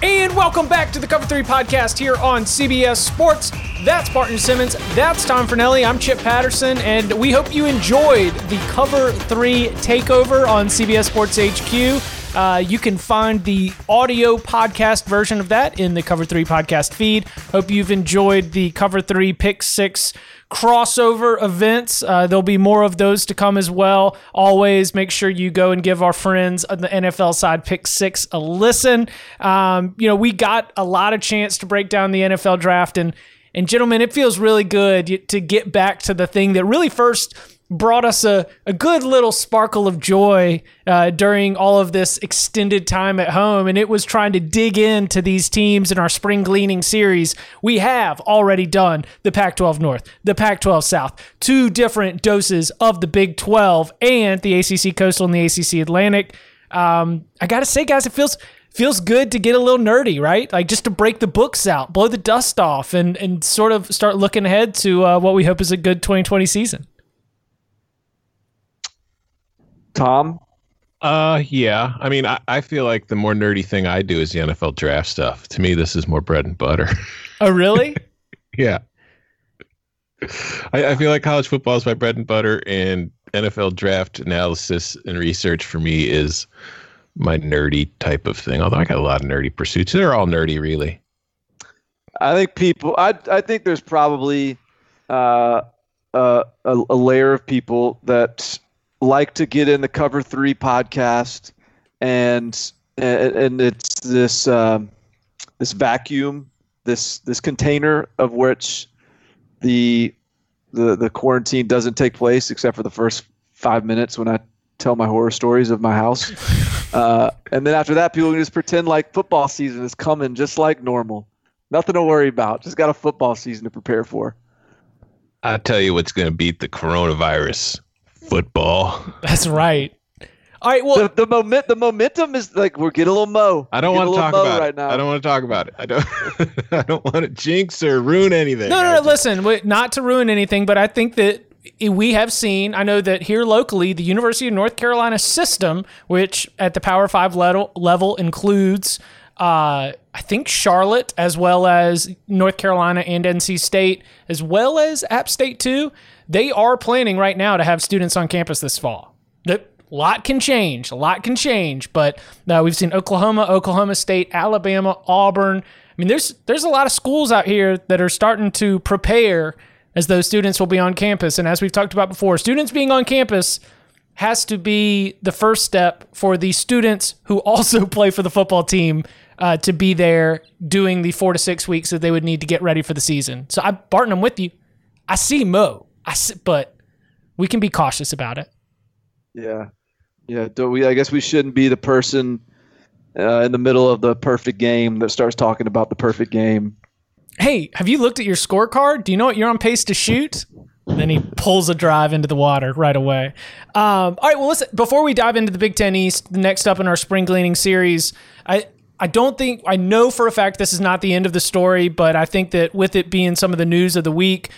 And welcome back to the Cover 3 podcast here on CBS Sports. That's Barton Simmons. That's Tom Fornelli. I'm Chip Patterson, and we hope you enjoyed the Cover 3 takeover on CBS Sports HQ. Uh, you can find the audio podcast version of that in the Cover 3 podcast feed. Hope you've enjoyed the Cover 3 Pick 6 crossover events. Uh, there'll be more of those to come as well. Always make sure you go and give our friends on the NFL side Pick 6 a listen. Um, you know, we got a lot of chance to break down the NFL draft and and gentlemen, it feels really good to get back to the thing that really first brought us a, a good little sparkle of joy uh, during all of this extended time at home. And it was trying to dig into these teams in our spring gleaning series. We have already done the Pac 12 North, the Pac 12 South, two different doses of the Big 12 and the ACC Coastal and the ACC Atlantic. Um, I got to say, guys, it feels feels good to get a little nerdy, right? Like just to break the books out, blow the dust off, and and sort of start looking ahead to uh, what we hope is a good 2020 season. Tom? Uh, yeah. I mean, I, I feel like the more nerdy thing I do is the NFL draft stuff. To me, this is more bread and butter. Oh, really? yeah. I, I feel like college football is my bread and butter, and NFL draft analysis and research for me is my nerdy type of thing. Although I got a lot of nerdy pursuits. They're all nerdy, really. I think people. I I think there's probably uh, uh, a, a layer of people that like to get in the Cover Three podcast, and and, and it's this um, this vacuum, this this container of which the the the quarantine doesn't take place except for the first five minutes when I tell my horror stories of my house. Uh, and then after that, people can just pretend like football season is coming just like normal. Nothing to worry about. Just got a football season to prepare for. I tell you what's going to beat the coronavirus football. That's right. All right. Well, The, the moment the momentum is like we're getting a little mo. I don't want to talk little mo about right it. now. I don't want to talk about it. I don't. I don't want to jinx or ruin anything. no, no, no. just- Listen, wait, not to ruin anything, but I think that we have seen. I know that here locally, the University of North Carolina system, which at the Power Five level level includes. Uh, I think Charlotte, as well as North Carolina and NC State, as well as App State too, they are planning right now to have students on campus this fall. A lot can change. A lot can change, but uh, we've seen Oklahoma, Oklahoma State, Alabama, Auburn. I mean, there's there's a lot of schools out here that are starting to prepare as those students will be on campus. And as we've talked about before, students being on campus has to be the first step for the students who also play for the football team uh, to be there doing the four to six weeks that they would need to get ready for the season. So I, Barton, I'm with you. I see Mo, I but we can be cautious about it. Yeah, yeah. Don't we? I guess we shouldn't be the person uh, in the middle of the perfect game that starts talking about the perfect game. hey, have you looked at your scorecard? Do you know what you're on pace to shoot? then he pulls a drive into the water right away. Um, all right, well, listen, before we dive into the Big Ten East, the next up in our spring gleaning series, I, I don't think, I know for a fact this is not the end of the story, but I think that with it being some of the news of the week,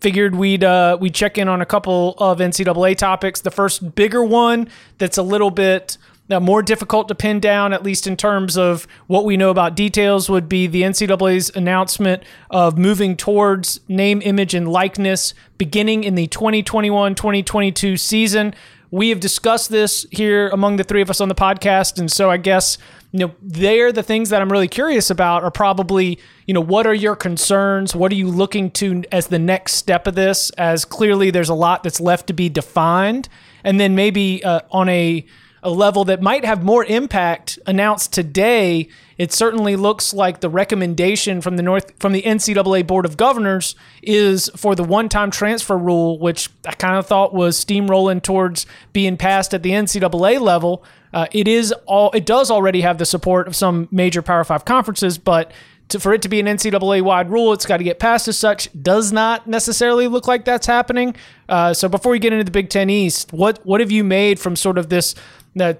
figured we'd uh, we'd check in on a couple of NCAA topics. The first bigger one that's a little bit uh, more difficult to pin down, at least in terms of what we know about details, would be the NCAA's announcement of moving towards name, image, and likeness beginning in the 2021 2022 season. We have discussed this here among the three of us on the podcast, and so I guess you know, they're the things that I'm really curious about are probably, you know, what are your concerns? What are you looking to as the next step of this? As clearly there's a lot that's left to be defined. And then maybe uh, on a, a level that might have more impact announced today, it certainly looks like the recommendation from the North from the NCAA Board of Governors is for the one-time transfer rule, which I kind of thought was steamrolling towards being passed at the NCAA level. Uh, it is all it does already have the support of some major Power Five conferences, but to, for it to be an NCAA wide rule, it's got to get passed as such. Does not necessarily look like that's happening. Uh, so before we get into the Big Ten East, what what have you made from sort of this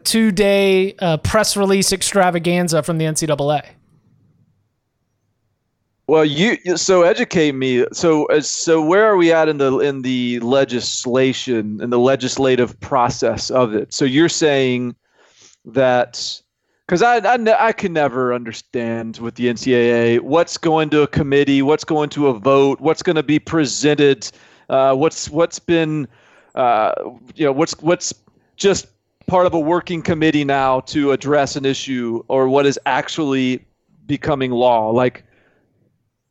two day uh, press release extravaganza from the NCAA? Well, you so educate me. So so where are we at in the in the legislation in the legislative process of it? So you're saying that because I, I I can never understand with the NCAA what's going to a committee, what's going to a vote, what's going to be presented, uh, what's what's been uh, you know what's what's just part of a working committee now to address an issue or what is actually becoming law. Like,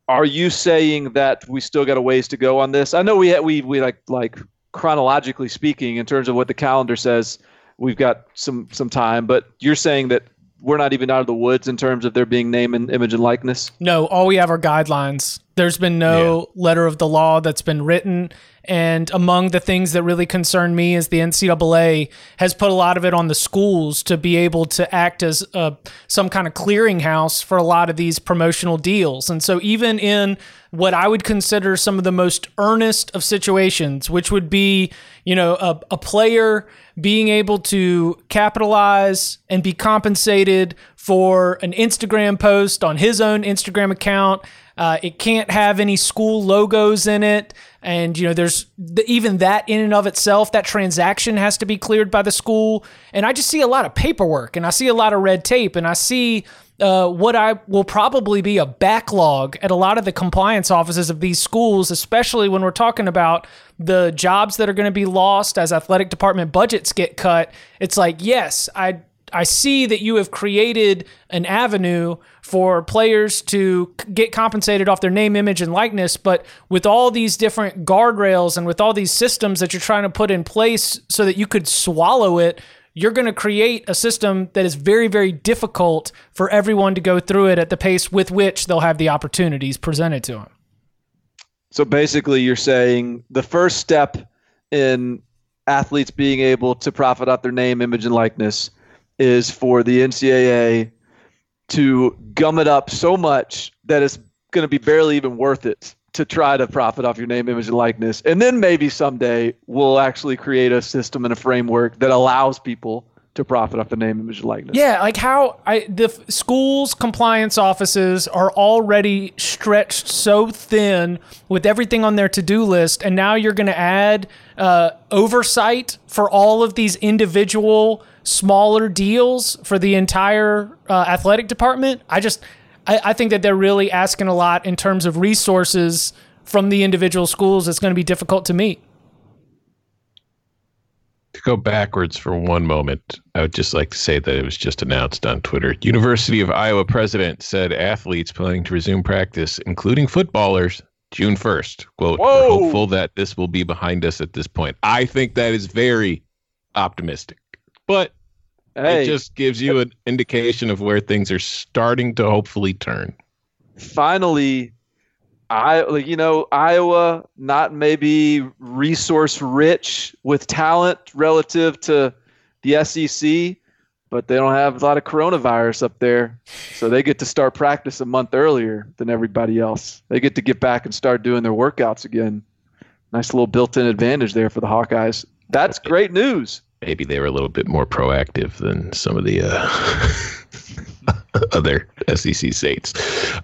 are you saying that we still got a ways to go on this? I know we we we like like chronologically speaking in terms of what the calendar says we've got some some time, but you're saying that we're not even out of the woods in terms of there being name and image and likeness. No, all we have are guidelines. There's been no yeah. letter of the law that's been written. And among the things that really concern me is the NCAA has put a lot of it on the schools to be able to act as a, some kind of clearinghouse for a lot of these promotional deals. And so, even in what I would consider some of the most earnest of situations, which would be, you know, a, a player being able to capitalize and be compensated for an Instagram post on his own Instagram account. Uh, it can't have any school logos in it. And, you know, there's the, even that in and of itself, that transaction has to be cleared by the school. And I just see a lot of paperwork and I see a lot of red tape and I see uh, what I will probably be a backlog at a lot of the compliance offices of these schools, especially when we're talking about the jobs that are going to be lost as athletic department budgets get cut. It's like, yes, I I see that you have created an avenue for players to get compensated off their name, image, and likeness. But with all these different guardrails and with all these systems that you're trying to put in place so that you could swallow it, you're going to create a system that is very, very difficult for everyone to go through it at the pace with which they'll have the opportunities presented to them. So basically, you're saying the first step in athletes being able to profit off their name, image, and likeness is for the NCAA to gum it up so much that it's going to be barely even worth it to try to profit off your name, image, and likeness. And then maybe someday we'll actually create a system and a framework that allows people to profit off the name, image, and likeness. Yeah, like how I the schools compliance offices are already stretched so thin with everything on their to do list, and now you're going to add uh, oversight for all of these individual smaller deals for the entire uh, athletic department. I just I, I think that they're really asking a lot in terms of resources from the individual schools. It's going to be difficult to meet to go backwards for one moment, I would just like to say that it was just announced on Twitter. University of Iowa president said athletes planning to resume practice, including footballers, June 1st. Quote, Whoa. we're hopeful that this will be behind us at this point. I think that is very optimistic. But hey. it just gives you an indication of where things are starting to hopefully turn. Finally, I like you know Iowa not maybe resource rich with talent relative to the SEC, but they don't have a lot of coronavirus up there, so they get to start practice a month earlier than everybody else. They get to get back and start doing their workouts again. Nice little built-in advantage there for the Hawkeyes. That's great news. Maybe they were a little bit more proactive than some of the. Uh... other SEC states.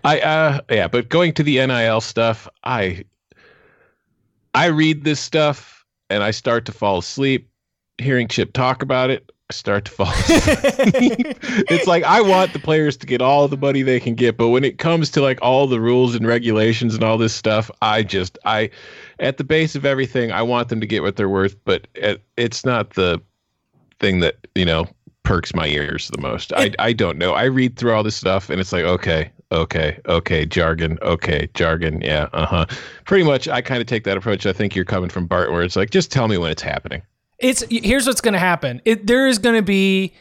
I uh yeah, but going to the NIL stuff, I I read this stuff and I start to fall asleep hearing Chip talk about it. Start to fall it's like I want the players to get all the money they can get, but when it comes to like all the rules and regulations and all this stuff, I just I at the base of everything, I want them to get what they're worth, but it, it's not the thing that, you know, perks my ears the most. I I don't know. I read through all this stuff and it's like, okay, okay, okay, jargon, okay, jargon, yeah, uh huh. Pretty much, I kind of take that approach. I think you're coming from Bart, where it's like, just tell me when it's happening. It's here's what's going to happen. It, there is going to be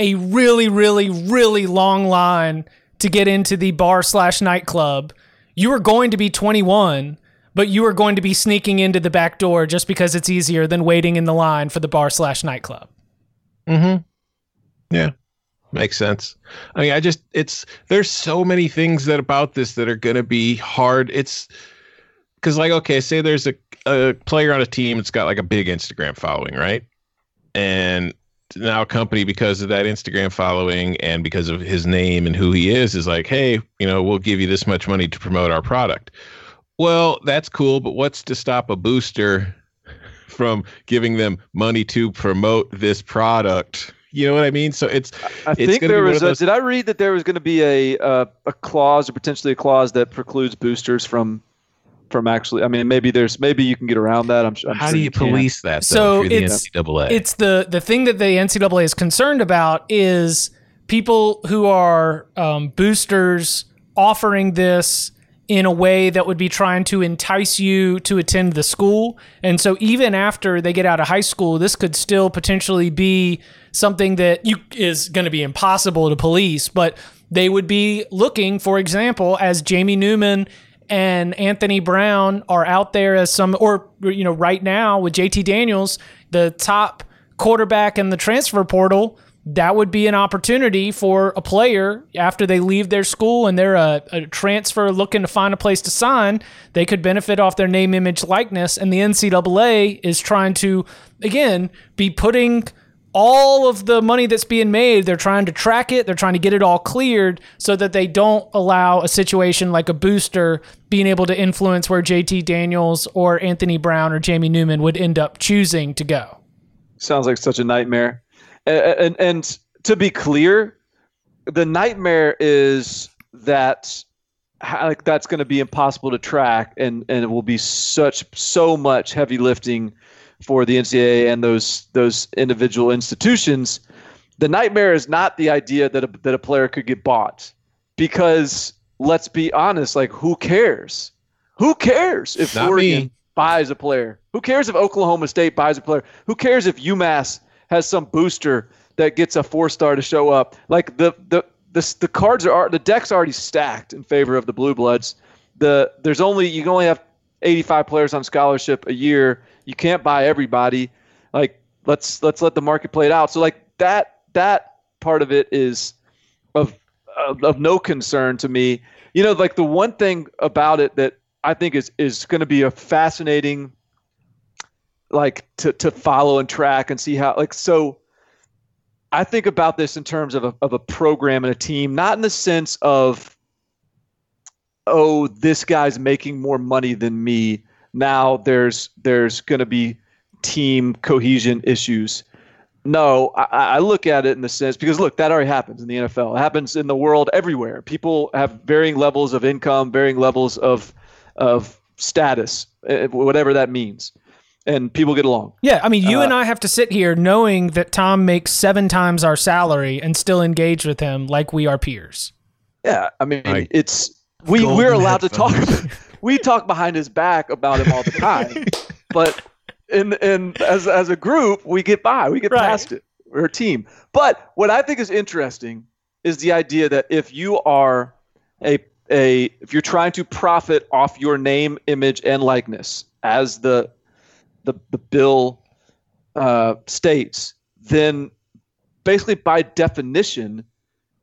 a really, really, really long line to get into the bar slash nightclub. You are going to be 21, but you are going to be sneaking into the back door just because it's easier than waiting in the line for the bar slash nightclub. Mm-hmm. Yeah. Makes sense. I mean, I just it's there's so many things that about this that are gonna be hard. It's because like okay, say there's a, a player on a team that's got like a big Instagram following, right? And now a company because of that Instagram following and because of his name and who he is is like, hey, you know, we'll give you this much money to promote our product. Well, that's cool, but what's to stop a booster from giving them money to promote this product? You know what I mean? So it's. I it's think there was. A, did I read that there was going to be a uh, a clause or potentially a clause that precludes boosters from from actually? I mean, maybe there's maybe you can get around that. I'm, su- I'm How sure do you can. police that? So Though, if you're the it's- NCAA. It's the the thing that the NCAA is concerned about is people who are um, boosters offering this in a way that would be trying to entice you to attend the school. And so even after they get out of high school, this could still potentially be something that you is going to be impossible to police, but they would be looking, for example, as Jamie Newman and Anthony Brown are out there as some, or you know, right now with JT Daniels, the top quarterback in the transfer portal. That would be an opportunity for a player after they leave their school and they're a, a transfer looking to find a place to sign. They could benefit off their name, image, likeness, and the NCAA is trying to again be putting all of the money that's being made, they're trying to track it, they're trying to get it all cleared so that they don't allow a situation like a booster being able to influence where JT Daniels or Anthony Brown or Jamie Newman would end up choosing to go. Sounds like such a nightmare. And, and and to be clear, the nightmare is that like that's going to be impossible to track, and and it will be such so much heavy lifting for the NCAA and those those individual institutions. The nightmare is not the idea that a, that a player could get bought, because let's be honest, like who cares? Who cares if Not Oregon me. buys a player? Who cares if Oklahoma State buys a player? Who cares if UMass has some booster that gets a four star to show up? Like the the the, the cards are the deck's already stacked in favor of the Blue Bloods. The there's only you can only have 85 players on scholarship a year. You can't buy everybody. Like let's let's let the market play it out. So like that that part of it is of of, of no concern to me. You know, like the one thing about it that I think is is going to be a fascinating like to to follow and track and see how like so I think about this in terms of a, of a program and a team, not in the sense of, oh, this guy's making more money than me. Now there's there's going to be team cohesion issues. No, I, I look at it in the sense because look, that already happens in the NFL. It happens in the world everywhere. People have varying levels of income, varying levels of of status, eh, whatever that means, and people get along. Yeah, I mean, you Uh, and I have to sit here knowing that Tom makes seven times our salary and still engage with him like we are peers. Yeah, I mean, Like, it's we golden we're allowed to talk. headphones. we talk behind his back about him all the time, but in in as as a group, we get by. We get Right. past it. We're a team. But what I think is interesting is the idea that if you are a a if you're trying to profit off your name, image, and likeness, as the the the bill uh, states, then basically by definition,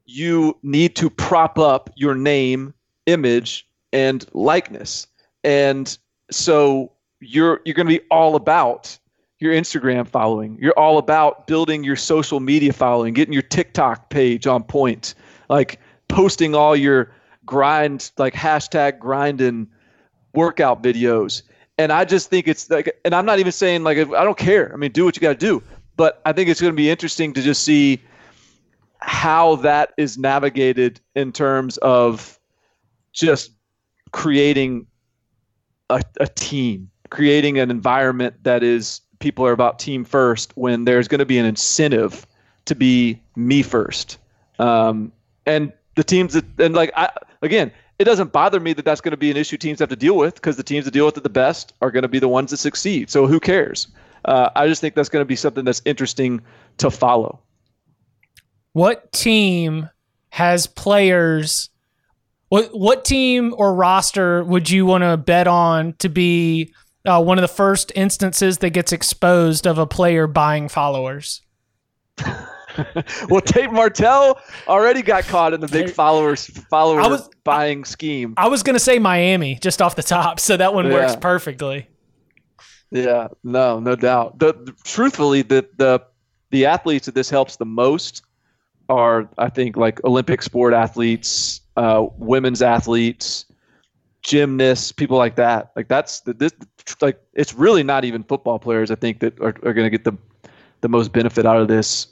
you need to prop up your name, image, and likeness. And so you're you're going to be all about your Instagram following. You're all about building your social media following, getting your TikTok page on point, like posting all your grind, like hashtag grinding workout videos. And I just think it's like, and I'm not even saying like, I don't care. I mean, do what you got to do. But I think it's going to be interesting to just see how that is navigated in terms of just creating a, a team, creating an environment that is people are about team first when there's going to be an incentive to be me first. Um, and the teams that and like I again, it doesn't bother me that that's going to be an issue teams have to deal with because the teams that deal with it the best are going to be the ones that succeed. So who cares? Uh, I just think that's going to be something that's interesting to follow. What team has players? What what team or roster would you want to bet on to be uh, one of the first instances that gets exposed of a player buying followers? well, Tate Martell already got caught in the big followers follower was- buying scheme. I was going to say Miami just off the top, so that one works perfectly. Yeah, no, no doubt. The, the- truthfully, the the the athletes that this helps the most are, I think, like Olympic sport athletes, uh, women's athletes, gymnasts, people like that. Like that's the, this like it's really not even football players. I think that are, are going to get the the most benefit out of this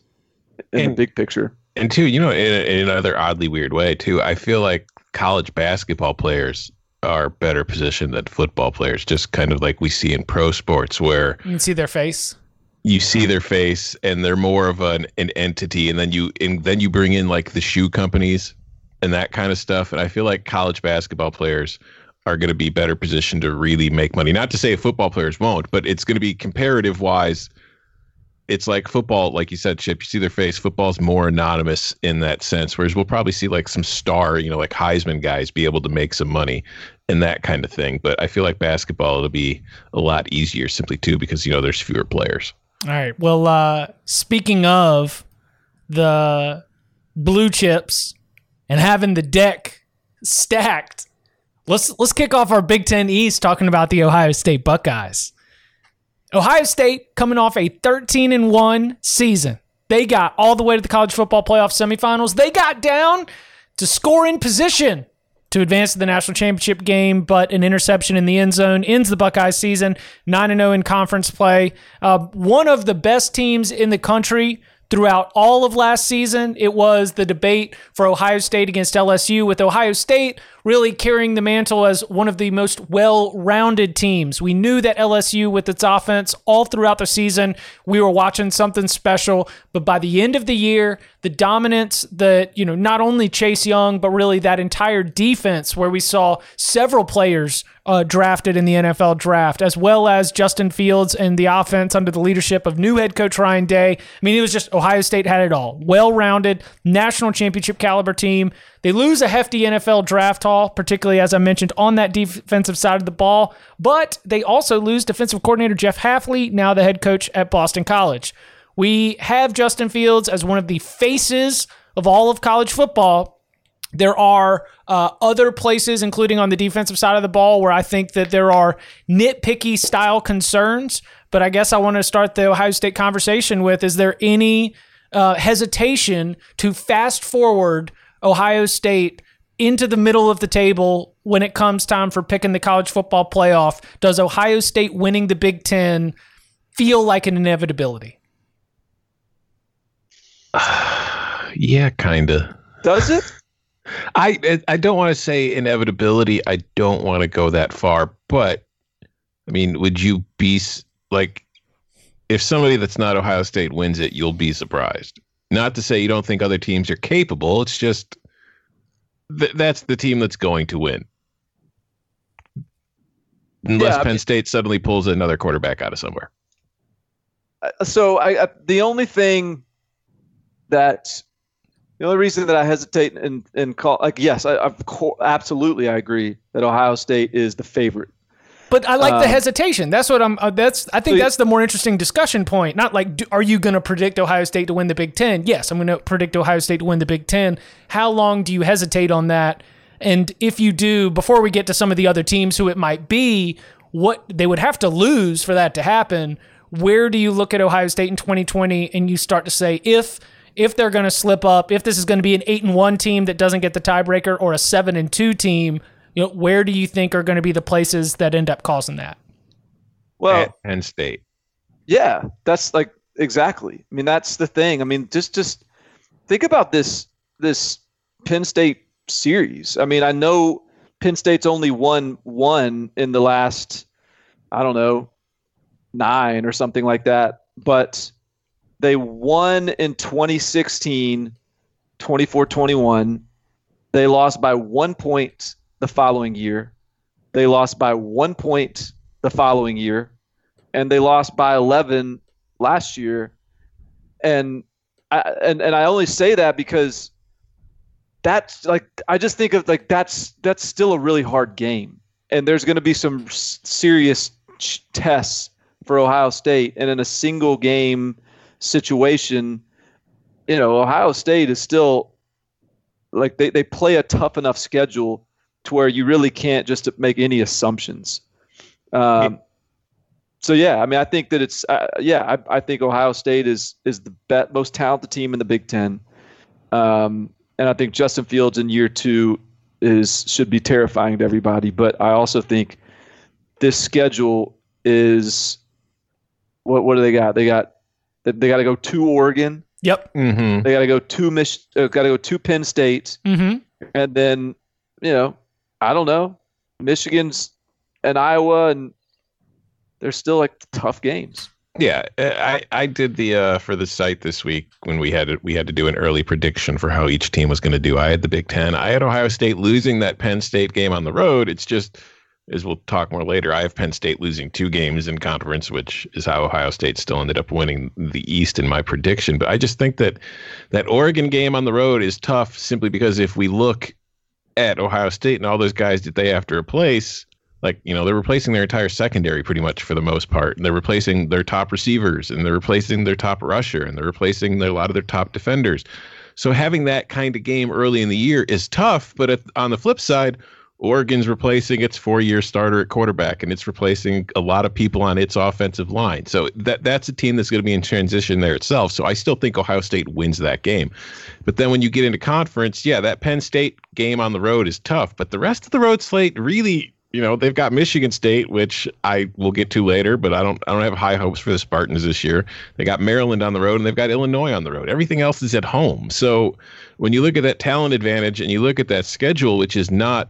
in the big picture. And two, you know, in, in another oddly weird way, too, I feel like college basketball players are better positioned than football players, just kind of like we see in pro sports where You can see their face. you see their face and they're more of an, an entity and then you and then you bring in like the shoe companies and that kind of stuff. And i feel like college basketball players are going to be better positioned to really make money. Not to say football players won't but it's going to be comparative wise it's like football like you said chip you see their face football's more anonymous in that sense whereas we'll probably see like some star you know like heisman guys be able to make some money and that kind of thing. But i feel like basketball it'll be a lot easier simply too because you know there's fewer players. All right. Well, uh, speaking of the blue chips and having the deck stacked, let's let's kick off our Big Ten East talking about the Ohio State Buckeyes. Ohio State coming off a 13 and 1 season. They got all the way to the college football playoff semifinals. They got down to score in position to advance to the national championship game, but an interception in the end zone ends the Buckeyes season 9 0 in conference play. Uh, one of the best teams in the country throughout all of last season. It was the debate for Ohio State against LSU, with Ohio State really carrying the mantle as one of the most well rounded teams. We knew that LSU, with its offense all throughout the season, we were watching something special. But by the end of the year, the dominance that, you know, not only Chase Young, but really that entire defense where we saw several players uh, drafted in the NFL draft, as well as Justin Fields and the offense under the leadership of new head coach Ryan Day. I mean, it was just Ohio State had it all. Well rounded, national championship caliber team. They lose a hefty NFL draft haul, particularly as I mentioned on that defensive side of the ball, but they also lose defensive coordinator Jeff Hafley, now the head coach at Boston College. We have Justin Fields as one of the faces of all of college football. There are uh, other places, including on the defensive side of the ball, where I think that there are nitpicky style concerns. But I guess I want to start the Ohio State conversation with is there any uh, hesitation to fast forward Ohio State into the middle of the table when it comes time for picking the college football playoff? Does Ohio State winning the Big Ten feel like an inevitability? Yeah, kind of. Does it? I I don't want to say inevitability. I don't want to go that far, but I mean, would you be like if somebody that's not Ohio State wins it, you'll be surprised. Not to say you don't think other teams are capable. It's just th- that's the team that's going to win. Unless Yeah, Penn mean- State suddenly pulls another quarterback out of somewhere. Uh, so I, I the only thing that the only reason that I hesitate and and call like yes, I, course, absolutely I agree that Ohio State is the favorite. But I like the Um, hesitation. That's what I'm. Uh, that's I think So- that's the more interesting discussion point. Not like, do, are you going to predict Ohio State to win the Big Ten? Yes, I'm going to predict Ohio State to win the Big Ten. How long do you hesitate on that? And if you do, before we get to some of the other teams who it might be, what they would have to lose for that to happen. Where do you look at Ohio State in 2020 and you start to say if if they're going to slip up, if this is going to be an eight and one team that doesn't get the tiebreaker or a seven and two team, you know, where do you think are going to be the places that end up causing that? Well, At Penn State. Yeah, that's like exactly. I mean, that's the thing. I mean, just just think about this this Penn State series. I mean, I know Penn State's only won one in the last I don't know, 9 or something like that, but They won in 2016, 24 21. They lost by one point the following year. They lost by one point the following year. And they lost by 11 last year. And I, and, and I only say that because that's like I just think of like that's that's still a really hard game, and there's going to be some serious tests for Ohio State, and in a single game situation, you know, Ohio State is still like they, they play a tough enough schedule to where you really can't just make any assumptions. Um, so yeah, I mean, I think that it's uh, yeah, I, I think Ohio State is is the bet, most talented team in the Big Ten, um, and I think Justin Fields in year two is should be terrifying to everybody. But I also think this schedule is what what do they got? They got they got to go to Oregon. Yep. Mm-hmm. They got to go to Mich- uh, got to go to Penn State, Mm-hmm. and then you know, I don't know, Michigan's and Iowa, and they're still like tough games. Yeah, I I did the uh, for the site this week when we had to, we had to do an early prediction for how each team was going to do. I had the Big Ten. I had Ohio State losing that Penn State game on the road. It's just as we'll talk more later. I have Penn State losing two games in conference, which is how Ohio State still ended up winning the East in my prediction. But I just think that that Oregon game on the road is tough simply because if we look at Ohio State and all those guys that they have to replace like you know they're replacing their entire secondary pretty much for the most part and they're replacing their top receivers and they're replacing their top rusher and they're replacing their, a lot of their top defenders so having that kind of game early in the year is tough but on the flip side oregon's replacing its four-year starter at quarterback and it's replacing a lot of people on its offensive line so that that's a team that's going to be in transition there itself so i still think ohio state wins that game but then when you get into conference yeah that penn state game on the road is tough but the rest of the road slate really you know they've got Michigan State, which I will get to later, but I don't I don't have high hopes for the Spartans this year. They got Maryland on the road and they've got Illinois on the road. Everything else is at home. So when you look at that talent advantage and you look at that schedule, which is not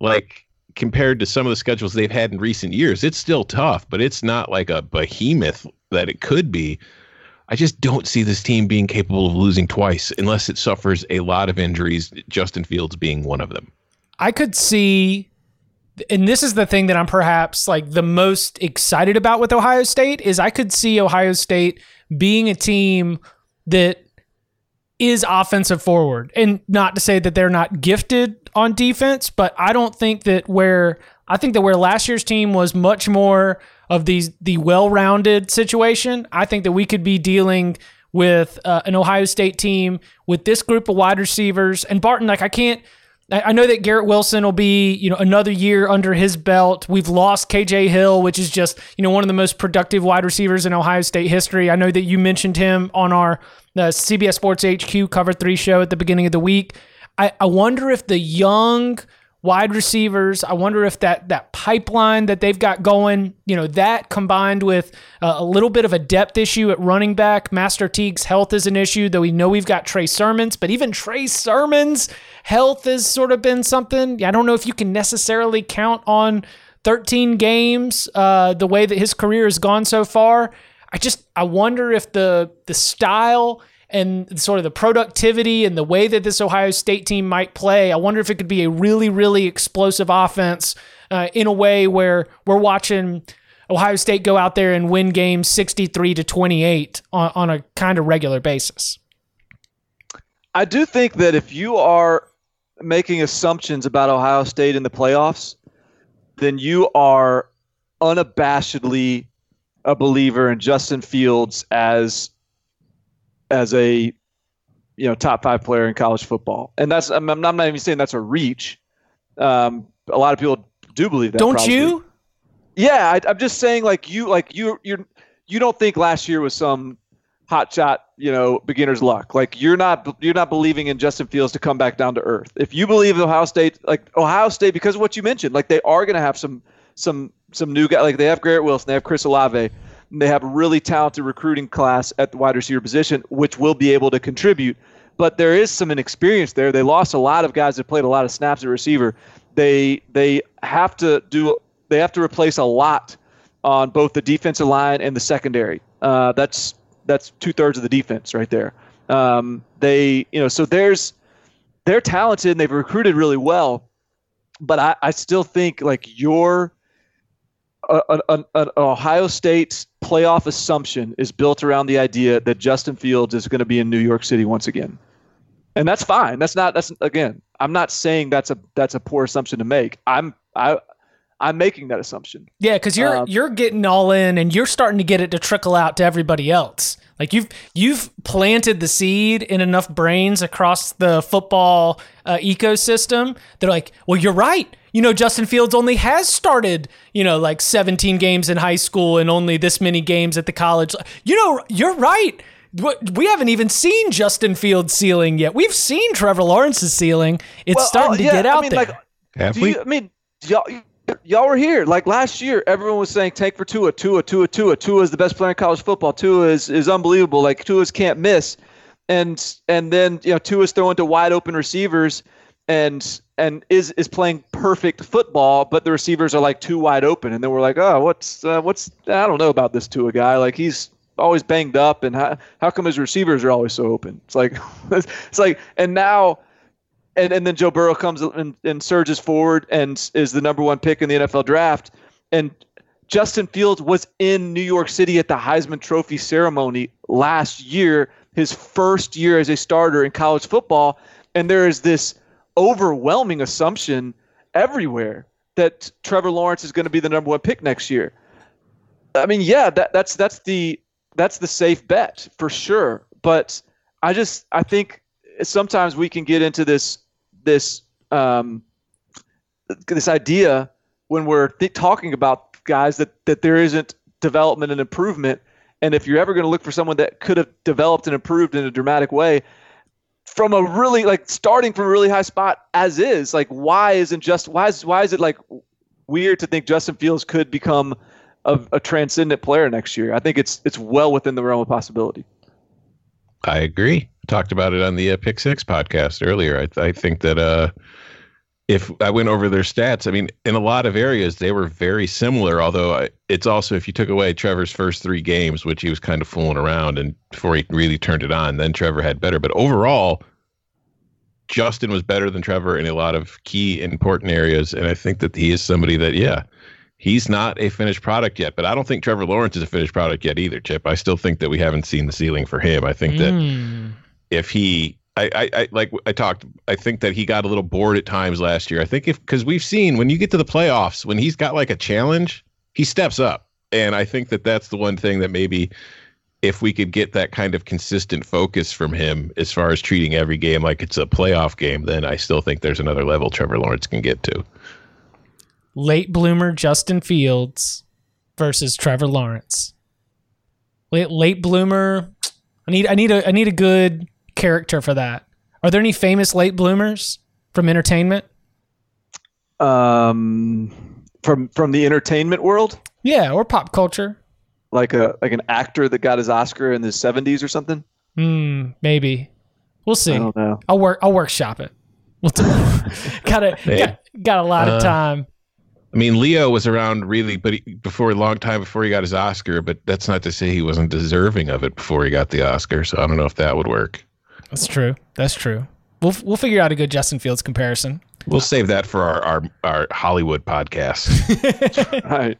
like compared to some of the schedules they've had in recent years, it's still tough, but it's not like a behemoth that it could be. I just don't see this team being capable of losing twice unless it suffers a lot of injuries, Justin Fields being one of them. I could see and this is the thing that I'm perhaps like the most excited about with Ohio State is I could see Ohio State being a team that is offensive forward. And not to say that they're not gifted on defense, but I don't think that where I think that where last year's team was much more of these the well-rounded situation, I think that we could be dealing with uh, an Ohio State team with this group of wide receivers and Barton like I can't I know that Garrett Wilson will be, you know, another year under his belt. We've lost KJ Hill, which is just, you know, one of the most productive wide receivers in Ohio State history. I know that you mentioned him on our uh, CBS Sports HQ Cover 3 show at the beginning of the week. I, I wonder if the young wide receivers, I wonder if that that pipeline that they've got going, you know, that combined with uh, a little bit of a depth issue at running back, Master Teague's health is an issue, though we know we've got Trey Sermons, but even Trey Sermons' health has sort of been something. I don't know if you can necessarily count on 13 games uh, the way that his career has gone so far. I just I wonder if the the style and sort of the productivity and the way that this Ohio State team might play, I wonder if it could be a really, really explosive offense uh, in a way where we're watching Ohio State go out there and win games 63 to 28 on, on a kind of regular basis. I do think that if you are making assumptions about Ohio State in the playoffs, then you are unabashedly a believer in Justin Fields as as a you know top five player in college football, and that's I'm, I'm not even saying that's a reach. Um, a lot of people do believe that. Don't probably. you? Yeah, I, I'm just saying like you like you you're you don't think last year was some hot shot you know beginner's luck. Like you're not you're not believing in Justin Fields to come back down to earth. If you believe Ohio State like Ohio State because of what you mentioned, like they are going to have some some some new guys. Like they have Garrett Wilson, they have Chris Olave. They have a really talented recruiting class at the wide receiver position, which will be able to contribute. But there is some inexperience there. They lost a lot of guys that played a lot of snaps at receiver. They they have to do they have to replace a lot on both the defensive line and the secondary. Uh, that's that's two thirds of the defense right there. Um, they, you know, so there's they're talented and they've recruited really well, but I, I still think like your an, an, an Ohio State playoff assumption is built around the idea that Justin Fields is going to be in New York City once again, and that's fine. That's not that's again. I'm not saying that's a that's a poor assumption to make. I'm I I'm making that assumption. Yeah, because you're Um, you're getting all in, and you're starting to get it to trickle out to everybody else. Like you've you've planted the seed in enough brains across the football uh, ecosystem. They're like, well, you're right. You know, Justin Fields only has started, you know, like 17 games in high school and only this many games at the college. You know, you're right. We haven't even seen Justin Fields' ceiling yet. We've seen Trevor Lawrence's ceiling. It's Well, starting uh, to yeah, get I out mean, there. like, Have Do we? you, I mean, y'all, y'all were here. Like last year, everyone was saying tank for Tua, Tua, Tua, Tua. Tua is the best player in college football. Tua is, is unbelievable. Like Tua's can't miss. And and then you know Tua's throwing to wide open receivers, and and is is playing perfect football, but the receivers are like too wide open. And then we're like, oh, what's uh, what's I don't know about this Tua guy. Like he's always banged up, and how how come his receivers are always so open? It's like it's like and now and, and then Joe Burrow comes and, and surges forward and is the number one pick in the NFL draft. And Justin Fields was in New York City at the Heisman Trophy ceremony last year, his first year as a starter in college football. And there is this overwhelming assumption everywhere that Trevor Lawrence is going to be the number one pick next year. I mean, yeah, that, that's that's the that's the safe bet for sure. But I just I think sometimes we can get into this this um, this idea when we're th- talking about guys that that there isn't development and improvement. And if you're ever going to look for someone that could have developed and improved in a dramatic way, from a really like starting from a really high spot as is, like why isn't just why is why is it like weird to think Justin Fields could become a, a transcendent player next year? I think it's it's well within the realm of possibility. I agree. Talked about it on the uh, Pick Six podcast earlier. I, I think that uh, if I went over their stats, I mean, in a lot of areas they were very similar. Although I, it's also if you took away Trevor's first three games, which he was kind of fooling around, and before he really turned it on, then Trevor had better. But overall, Justin was better than Trevor in a lot of key important areas, and I think that he is somebody that yeah. He's not a finished product yet, but I don't think Trevor Lawrence is a finished product yet either, Chip. I still think that we haven't seen the ceiling for him. I think that Mm. if he I, I, like I talked I think that he got a little bored at times last year. I think if because we've seen when you get to the playoffs when he's got like a challenge, he steps up. And I think that that's the one thing that maybe if we could get that kind of consistent focus from him as far as treating every game like it's a playoff game, then I still think there's another level Trevor Lawrence can get to. late bloomer Justin Fields versus Trevor Lawrence. Late, late bloomer. I need I need a I need a good character for that. Are there any famous late bloomers from entertainment? Um, from from the entertainment world, Yeah, or pop culture. like a like an actor that got his Oscar in the '70s or something. Hmm, maybe. We'll see. I don't know. I'll work I'll workshop it. We'll do got, a, Hey. got got a lot of Uh, time. I mean, Leo was around really, but he, before a long time before he got his Oscar. But that's not to say he wasn't deserving of it before he got the Oscar. So I don't know if that would work. That's true. That's true. We'll we'll figure out a good Justin Fields comparison. We'll save that for our our, our Hollywood podcast. Right.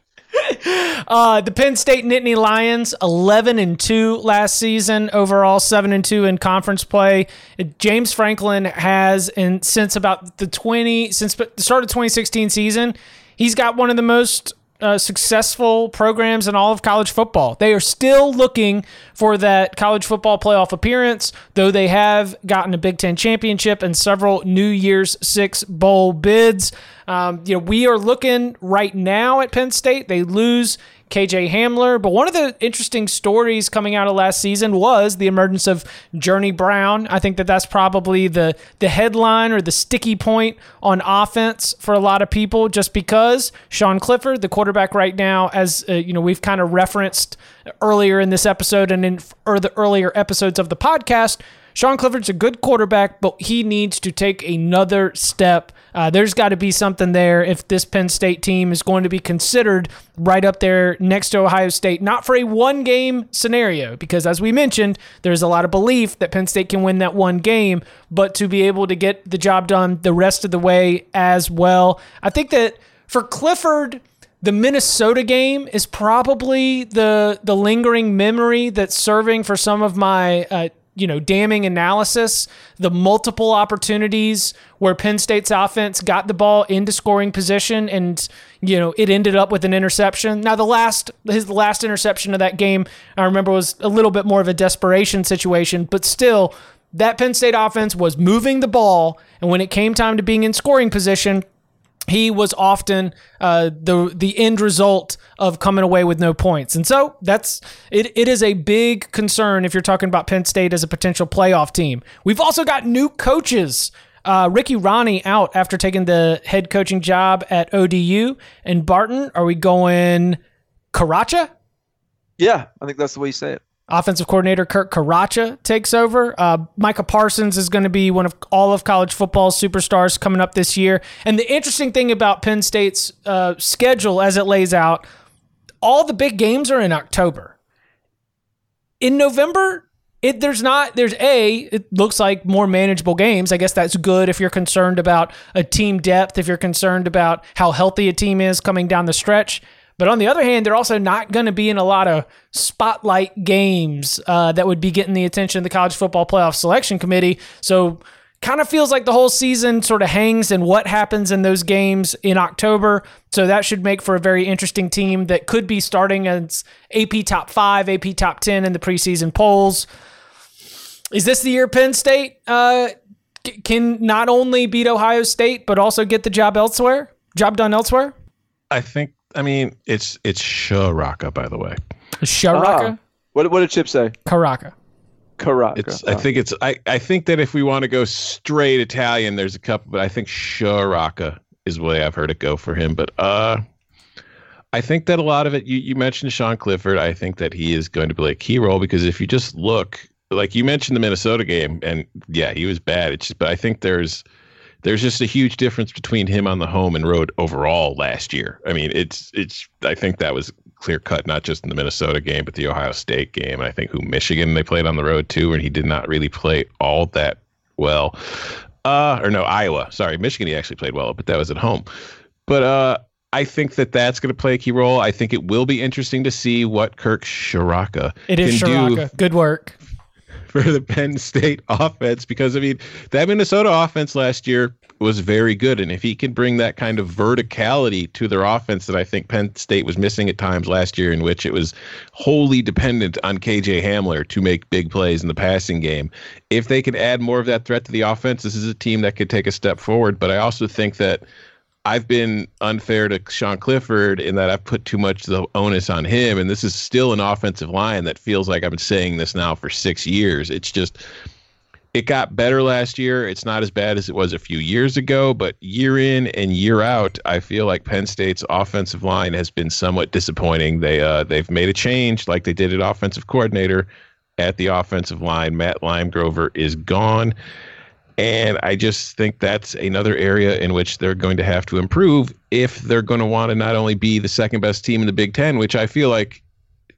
Uh, the Penn State Nittany Lions, eleven and two last season overall, seven and two in conference play. James Franklin has, and since about the twenty, since the start of twenty sixteen season, he's got one of the most uh, successful programs in all of college football. They are still looking for that college football playoff appearance, though they have gotten a Big Ten championship and several New Year's Six bowl bids. Um, you know, we are looking right now at Penn State. They lose KJ Hamler. But one of the interesting stories coming out of last season was the emergence of Journey Brown. I think that that's probably the the headline or the sticky point on offense for a lot of people, just because Sean Clifford, the quarterback right now, as uh, you know, we've kind of referenced earlier in this episode and in or the earlier episodes of the podcast. Sean Clifford's a good quarterback, but he needs to take another step. Uh, there's got to be something there if this Penn State team is going to be considered right up there next to Ohio State, not for a one game scenario, because as we mentioned, there's a lot of belief that Penn State can win that one game, but to be able to get the job done the rest of the way as well. I think that for Clifford, the Minnesota game is probably the the lingering memory that's serving for some of my uh, you know damning analysis. The multiple opportunities where Penn State's offense got the ball into scoring position and you know it ended up with an interception. Now the last his last interception of that game I remember was a little bit more of a desperation situation, but still that Penn State offense was moving the ball and when it came time to being in scoring position he was often uh, the the end result of coming away with no points, and so that's it. It is a big concern if you're talking about Penn State as a potential playoff team. We've also got new coaches. Uh, Ricky Rahne out after taking the head coaching job at ODU. And Barton, are we going Karacha? Yeah, I think that's the way you say it. Offensive coordinator Kirk Karacha takes over. Uh, Micah Parsons is going to be one of all of college football's superstars coming up this year. And the interesting thing about Penn State's uh, schedule as it lays out, all the big games are in October. In November, it there's not there's a it looks like more manageable games. I guess that's good if you're concerned about a team depth, if you're concerned about how healthy a team is coming down the stretch. But on the other hand, they're also not going to be in a lot of spotlight games uh, that would be getting the attention of the College Football Playoff Selection Committee. So, kind of feels like the whole season sort of hangs in what happens in those games in October. So, that should make for a very interesting team that could be starting as AP top five, AP top 10 in the preseason polls. Is this the year Penn State uh, can not only beat Ohio State, but also get the job elsewhere? Job done elsewhere? I think I mean, it's it's Sharaka, by the way. Sharaka? Ah. What, what did Chip say? Karaka. Karaka. It's. I think it's. I. I think that if we want to go straight Italian, there's a couple, but I think Sharaka is the way I've heard it go for him. But uh, I think that a lot of it. You you mentioned Sean Clifford. I think that he is going to play a key role because if you just look, like you mentioned the Minnesota game, and yeah, he was bad. It's just, but I think there's there's just a huge difference between him on the home and road overall last year. I mean, it's it's I think that was clear cut, not just in the Minnesota game, but the Ohio State game. And I think who Michigan they played on the road too, and he did not really play all that well. Uh, or no, Iowa. Sorry, Michigan he actually played well, but that was at home. But uh, I think that that's going to play a key role. I think it will be interesting to see what Kirk Ciarrocca it is do. Good work for the Penn State offense because I mean that Minnesota offense last year was very good, and if he can bring that kind of verticality to their offense that I think Penn State was missing at times last year, in which it was wholly dependent on KJ Hamler to make big plays in the passing game, if they can add more of that threat to the offense, this is a team that could take a step forward. But I also think that I've been unfair to Sean Clifford in that I've put too much the onus on him. And this is still an offensive line that feels like I've been saying this now for six years. It's just, it got better last year. It's not as bad as it was a few years ago, but year in and year out, I feel like Penn State's offensive line has been somewhat disappointing. They uh, they've made a change, like they did at offensive coordinator at the offensive line. Matt Limegrover is gone. And I just think that's another area in which they're going to have to improve if they're going to want to not only be the second best team in the Big Ten, which I feel like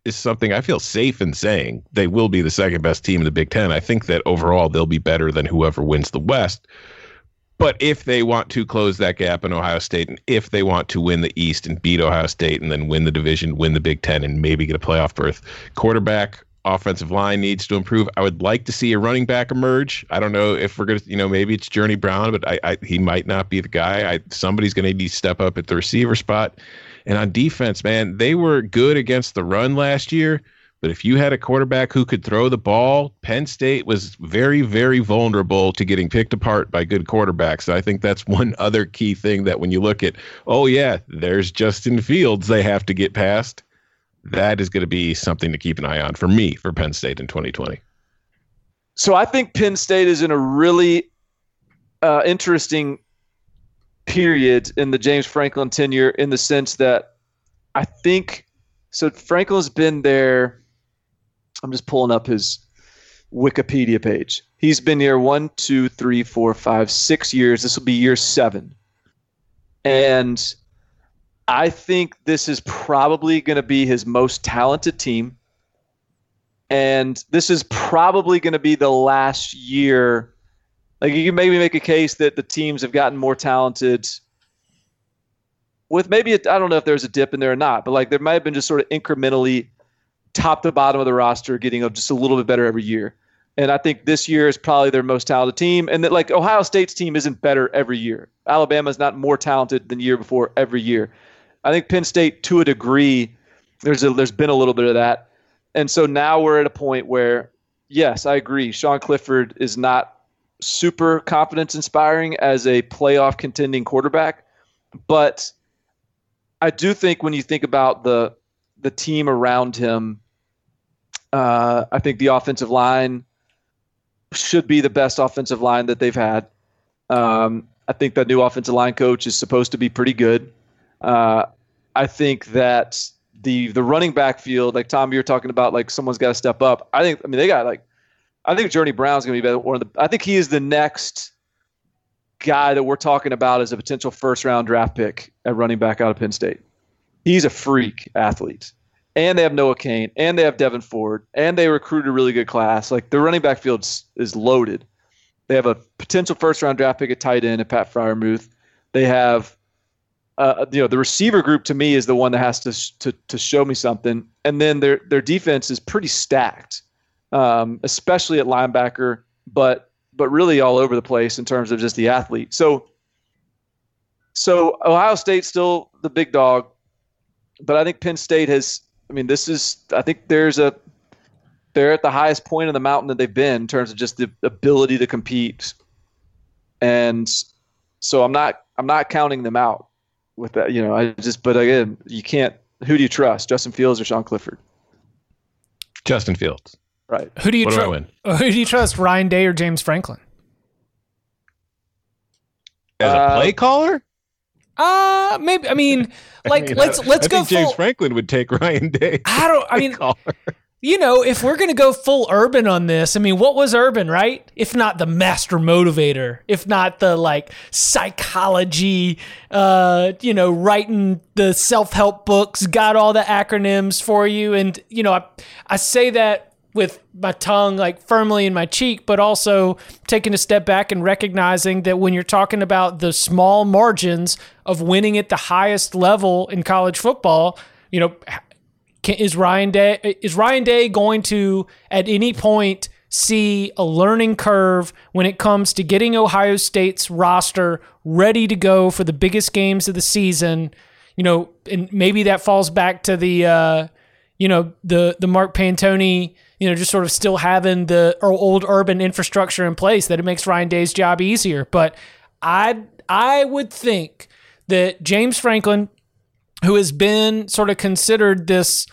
is something I feel safe in saying they will be the second best team in the Big Ten. I think that overall they'll be better than whoever wins the West. But if they want to close that gap in Ohio State, and if they want to win the East and beat Ohio State and then win the division, win the Big Ten, and maybe get a playoff berth, quarterback offensive line needs to improve. I would like to see a running back emerge. I don't know if we're gonna, you know, maybe it's Journey Brown, but I, I he might not be the guy. I somebody's gonna need to step up at the receiver spot. And on defense, man, they were good against the run last year. But if you had a quarterback who could throw the ball, Penn State was very, very vulnerable to getting picked apart by good quarterbacks. I think that's one other key thing that when you look at, oh, yeah, there's Justin Fields they have to get past that is going to be something to keep an eye on for me for Penn State in 2020. So I think Penn State is in a really uh, interesting period in the James Franklin tenure in the sense that I think so. Franklin's been there. I'm just pulling up his Wikipedia page. He's been here one, two, three, four, five, six years. This will be year seven. And I think this is probably going to be his most talented team. And this is probably going to be the last year. Like, you can maybe make a case that the teams have gotten more talented with maybe, I don't know if there's a dip in there or not, but like there might have been just sort of incrementally top to bottom of the roster getting just a little bit better every year. And I think this year is probably their most talented team. And that like Ohio State's team isn't better every year. Alabama's not more talented than year before every year. I think Penn State, to a degree, there's a, there's been a little bit of that. And so now we're at a point where, yes, I agree. Sean Clifford is not super confidence inspiring as a playoff contending quarterback, but I do think when you think about the the team around him, uh, I think the offensive line should be the best offensive line that they've had. Um, I think that new offensive line coach is supposed to be pretty good. Uh, I think that the the running back field, like Tom, you're talking about, like someone's got to step up. I think. I mean, they got like. I think Journey Brown's going to be one of the. I think he is the next guy that we're talking about as a potential first round draft pick at running back out of Penn State. He's a freak athlete. And they have Noah Cain, and they have Devyn Ford, and they recruited a really good class. Like the running back field is loaded. They have a potential first round draft pick at tight end at Pat Freiermuth. They have, uh, you know, the receiver group to me is the one that has to to to show me something. And then their their defense is pretty stacked, um, especially at linebacker, but but really all over the place in terms of just the athlete. So so Ohio State's still the big dog, but I think Penn State has. I mean, this is. I think there's a they're at the highest point of the mountain that they've been in terms of just the ability to compete. And so I'm not I'm not counting them out with that. You know, I just but again, you can't. Who do you trust, Justin Fields or Sean Clifford? Justin Fields. Right. Who do you What do I trust? Who do you trust, Ryan Day or James Franklin? As a Uh, play caller? Uh maybe. I mean, like I mean, let's I- let's I go think James full. Franklin would take Ryan Day. I don't. I mean, caller. You know, if we're gonna go full urban on this, I mean, what was urban, right? If not the master motivator, if not the like psychology, uh, you know, writing the self help books, got all the acronyms for you, and you know, I I say that with my tongue like firmly in my cheek, but also taking a step back and recognizing that when you're talking about the small margins of winning at the highest level in college football, you know, can, is Ryan Day is Ryan Day going to at any point see a learning curve when it comes to getting Ohio State's roster ready to go for the biggest games of the season? You know, and maybe that falls back to the uh, you know the the Mark Pantoni, you know, just sort of still having the old urban infrastructure in place that it makes Ryan Day's job easier. But I I would think that James Franklin who has been sort of considered this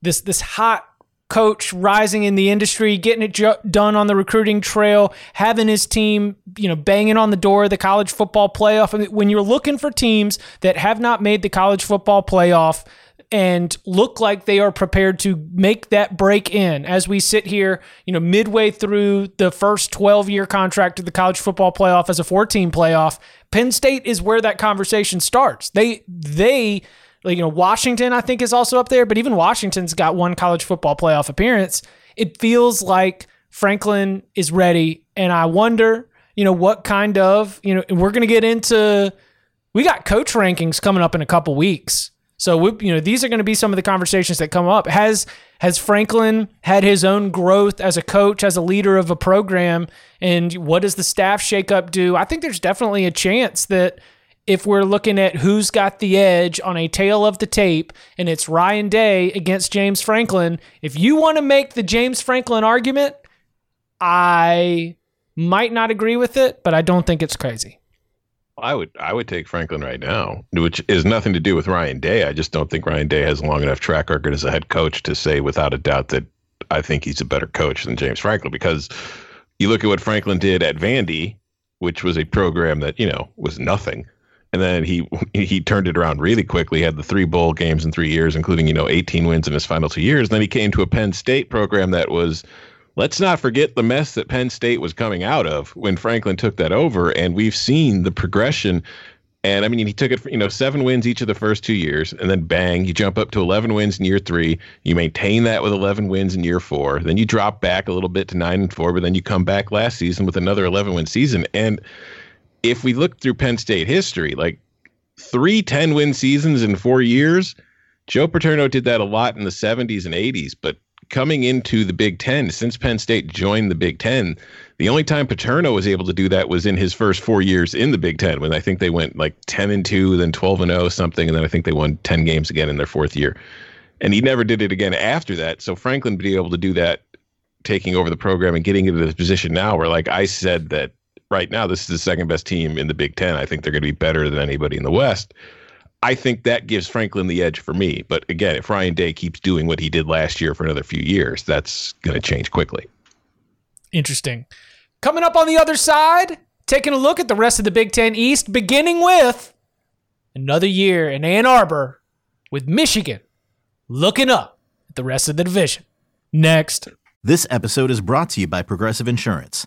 this this hot coach rising in the industry, getting it done on the recruiting trail, having his team, you know, banging on the door of the college football playoff. I mean, when you're looking for teams that have not made the college football playoff and look like they are prepared to make that break in as we sit here, you know, midway through the first 12 year contract of the college football playoff as a 14 playoff, Penn State is where that conversation starts. They, they, like, you know, Washington, I think, is also up there, but even Washington's got one college football playoff appearance. It feels like Franklin is ready. And I wonder, you know, what kind of, you know, we're going to get into, we got coach rankings coming up in a couple weeks. So we, you know, these are going to be some of the conversations that come up. Has has Franklin had his own growth as a coach, as a leader of a program, and what does the staff shakeup do? I think there's definitely a chance that if we're looking at who's got the edge on a tail of the tape, and it's Ryan Day against James Franklin, if you want to make the James Franklin argument, I might not agree with it, but I don't think it's crazy. I would I would take Franklin right now, which is nothing to do with Ryan Day. I just don't think Ryan Day has a long enough track record as a head coach to say without a doubt that I think he's a better coach than James Franklin because you look at what Franklin did at Vandy, which was a program that, you know, was nothing. And then he he turned it around really quickly, had the three bowl games in 3 years including, you know, 18 wins in his final 2 years. And Then he came to a Penn State program that was let's not forget the mess that Penn State was coming out of when Franklin took that over. And we've seen the progression. And I mean, he took it, you know, seven wins each of the first two years, and then bang, you jump up to 11 wins in year three. You maintain that with 11 wins in year four. Then you drop back a little bit to nine and four, but then you come back last season with another 11 win season. And if we look through Penn State history, like three 10 win seasons in four years, Joe Paterno did that a lot in the 70s and 80s, but coming into the Big Ten, since Penn State joined the Big Ten, the only time Paterno was able to do that was in his first four years in the Big Ten, when I think they went like 10 and 2, then 12 and 0, something, and then I think they won 10 games again in their fourth year. And he never did it again after that. So Franklin being able to do that, taking over the program and getting into the position now where, like I said, that right now this is the second best team in the Big Ten. I think they're going to be better than anybody in the West. I think that gives Franklin the edge for me. But again, if Ryan Day keeps doing what he did last year for another few years, that's going to change quickly. Interesting. Coming up on the other side, taking a look at the rest of the Big Ten East, beginning with another year in Ann Arbor with Michigan looking up at the rest of the division. Next. This episode is brought to you by Progressive Insurance.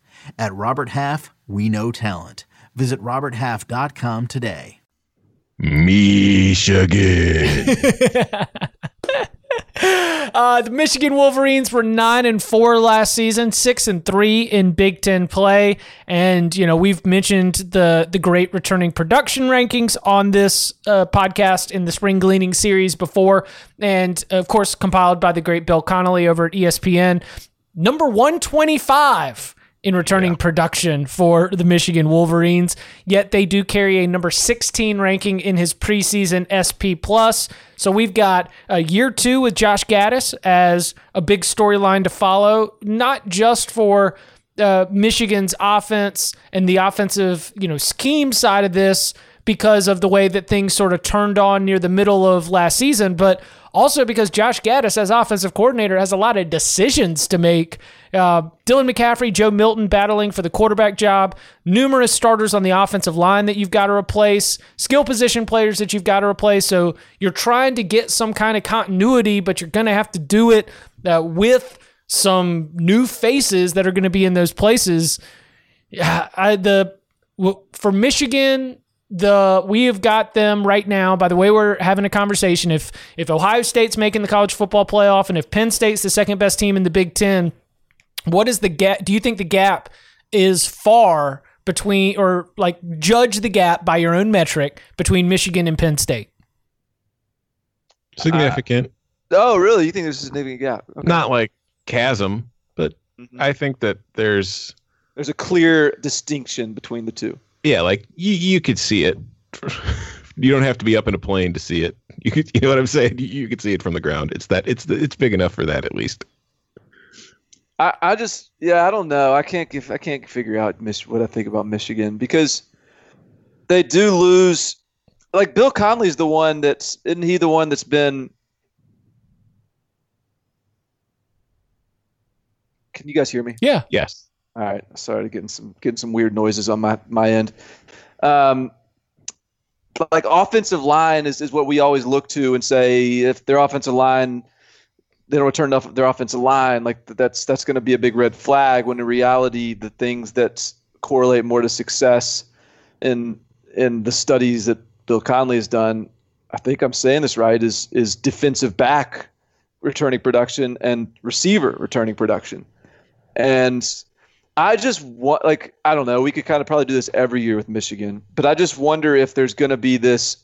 At Robert Half, we know talent. Visit RobertHalf.com today. Michigan. Uh, the Michigan Wolverines were nine and four last season, six and three in Big Ten play, and you know we've mentioned the the great returning production rankings on this uh, podcast in the spring gleaning series before, and of course compiled by the great Bill Connelly over at ESPN. Number one twenty five in returning yeah. production for the Michigan Wolverines. Yet they do carry a number 16 ranking in his preseason SP plus. So we've got a year two with Josh Gattis as a big storyline to follow, not just for uh, Michigan's offense and the offensive, you know, scheme side of this because of the way that things sort of turned on near the middle of last season, but also because Josh Gattis, as offensive coordinator, has a lot of decisions to make. Uh, Dylan McCaffrey, Joe Milton battling for the quarterback job, numerous starters on the offensive line that you've got to replace, skill position players that you've got to replace. So you're trying to get some kind of continuity, but you're going to have to do it uh, with some new faces that are going to be in those places. Yeah, I, the for Michigan the we have got them right now. By the way we're having a conversation. If if ohio state's making the college football playoff and if penn state's the second best team in the big ten what is the gap do you think the gap is far between or like judge the gap by your own metric between michigan and penn state? Significant. Uh, oh really? You think there's a significant gap? Okay. not like chasm but mm-hmm. i think that there's there's a clear distinction between the two yeah, like you you could see it. you don't have to be up in a plane to see it. You could, you know what I'm saying? You, you could see it from the ground. It's that it's it's big enough for that at least. I, I just yeah I don't know I can't give I can't figure out what I think about Michigan because they do lose like Bill Connelly's the one that's isn't he the one that's been Can you guys hear me? Yeah. Yes. All right, sorry to getting some getting some weird noises on my my end. Um, like offensive line is, is what we always look to and say if their offensive line they don't return enough their offensive line like that's that's going to be a big red flag when in reality the things that correlate more to success in in the studies that Bill Connelly has done I think I'm saying this right is is defensive back returning production and receiver returning production and I just want like I don't know. We could kind of probably do this every year with Michigan, but I just wonder if there's going to be this.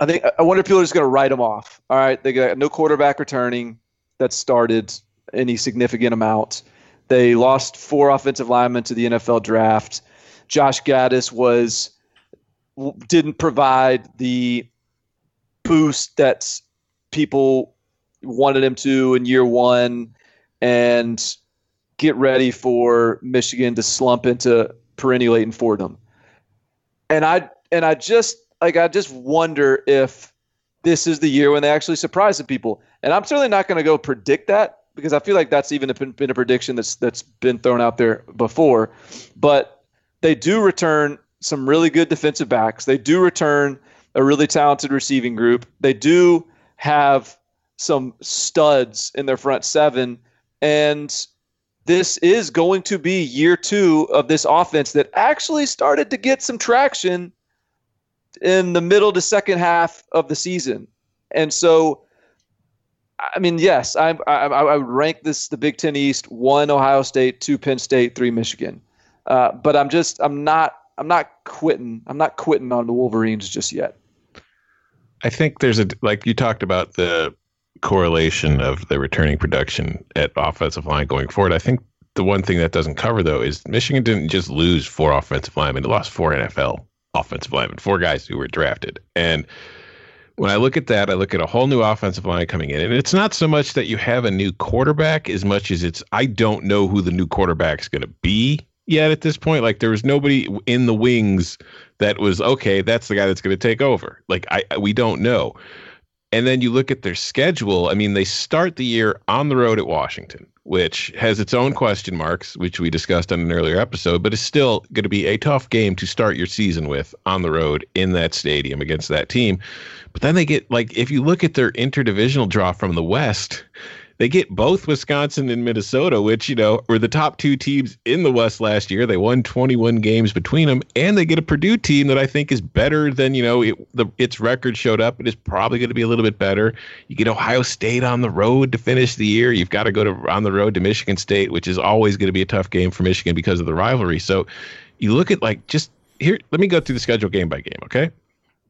I think I wonder if people are just going to write them off. All right, they got no quarterback returning that started any significant amount. They lost four offensive linemen to the NFL draft. Josh Gattis was didn't provide the boost that people wanted him to in year one, and get ready for Michigan to slump into perennial Leighton Fordham. And I and I just like I just wonder if this is the year when they actually surprise the people. And I'm certainly not going to go predict that because I feel like that's even been a prediction that's that's been thrown out there before. But they do return some really good defensive backs. They do return a really talented receiving group. They do have some studs in their front seven. And this is going to be year two of this offense that actually started to get some traction in the middle to second half of the season. And so, I mean, yes, I, I, I would rank this the Big Ten East one Ohio State, two Penn State, three Michigan. Uh, but I'm just I'm not I'm not quitting I'm not quitting on the Wolverines just yet. I think there's a like you talked about the correlation of the returning production at offensive line going forward. I think the one thing that doesn't cover though is Michigan didn't just lose four offensive linemen; it lost four NFL offensive linemen, four guys who were drafted. And when I look at that, I look at a whole new offensive line coming in, and it's not so much that you have a new quarterback as much as it's I don't know who the new quarterback is going to be yet at this point. Like there was nobody in the wings that was okay. That's the guy that's going to take over. Like I, we don't know. And then you look at their schedule. I mean, they start the year on the road at Washington, which has its own question marks, which we discussed on an earlier episode, but it's still going to be a tough game to start your season with on the road in that stadium against that team. But then they get, like, if you look at their interdivisional draw from the West, they get both Wisconsin and Minnesota, which, you know, were the top two teams in the West last year. They won 21 games between them, and they get a Purdue team that I think is better than, you know, it, the, its record showed up. It is probably going to be a little bit better. You get Ohio State on the road to finish the year. You've got to go to on the road to Michigan State, which is always going to be a tough game for Michigan because of the rivalry. So you look at like just here, let me go through the schedule game by game, okay?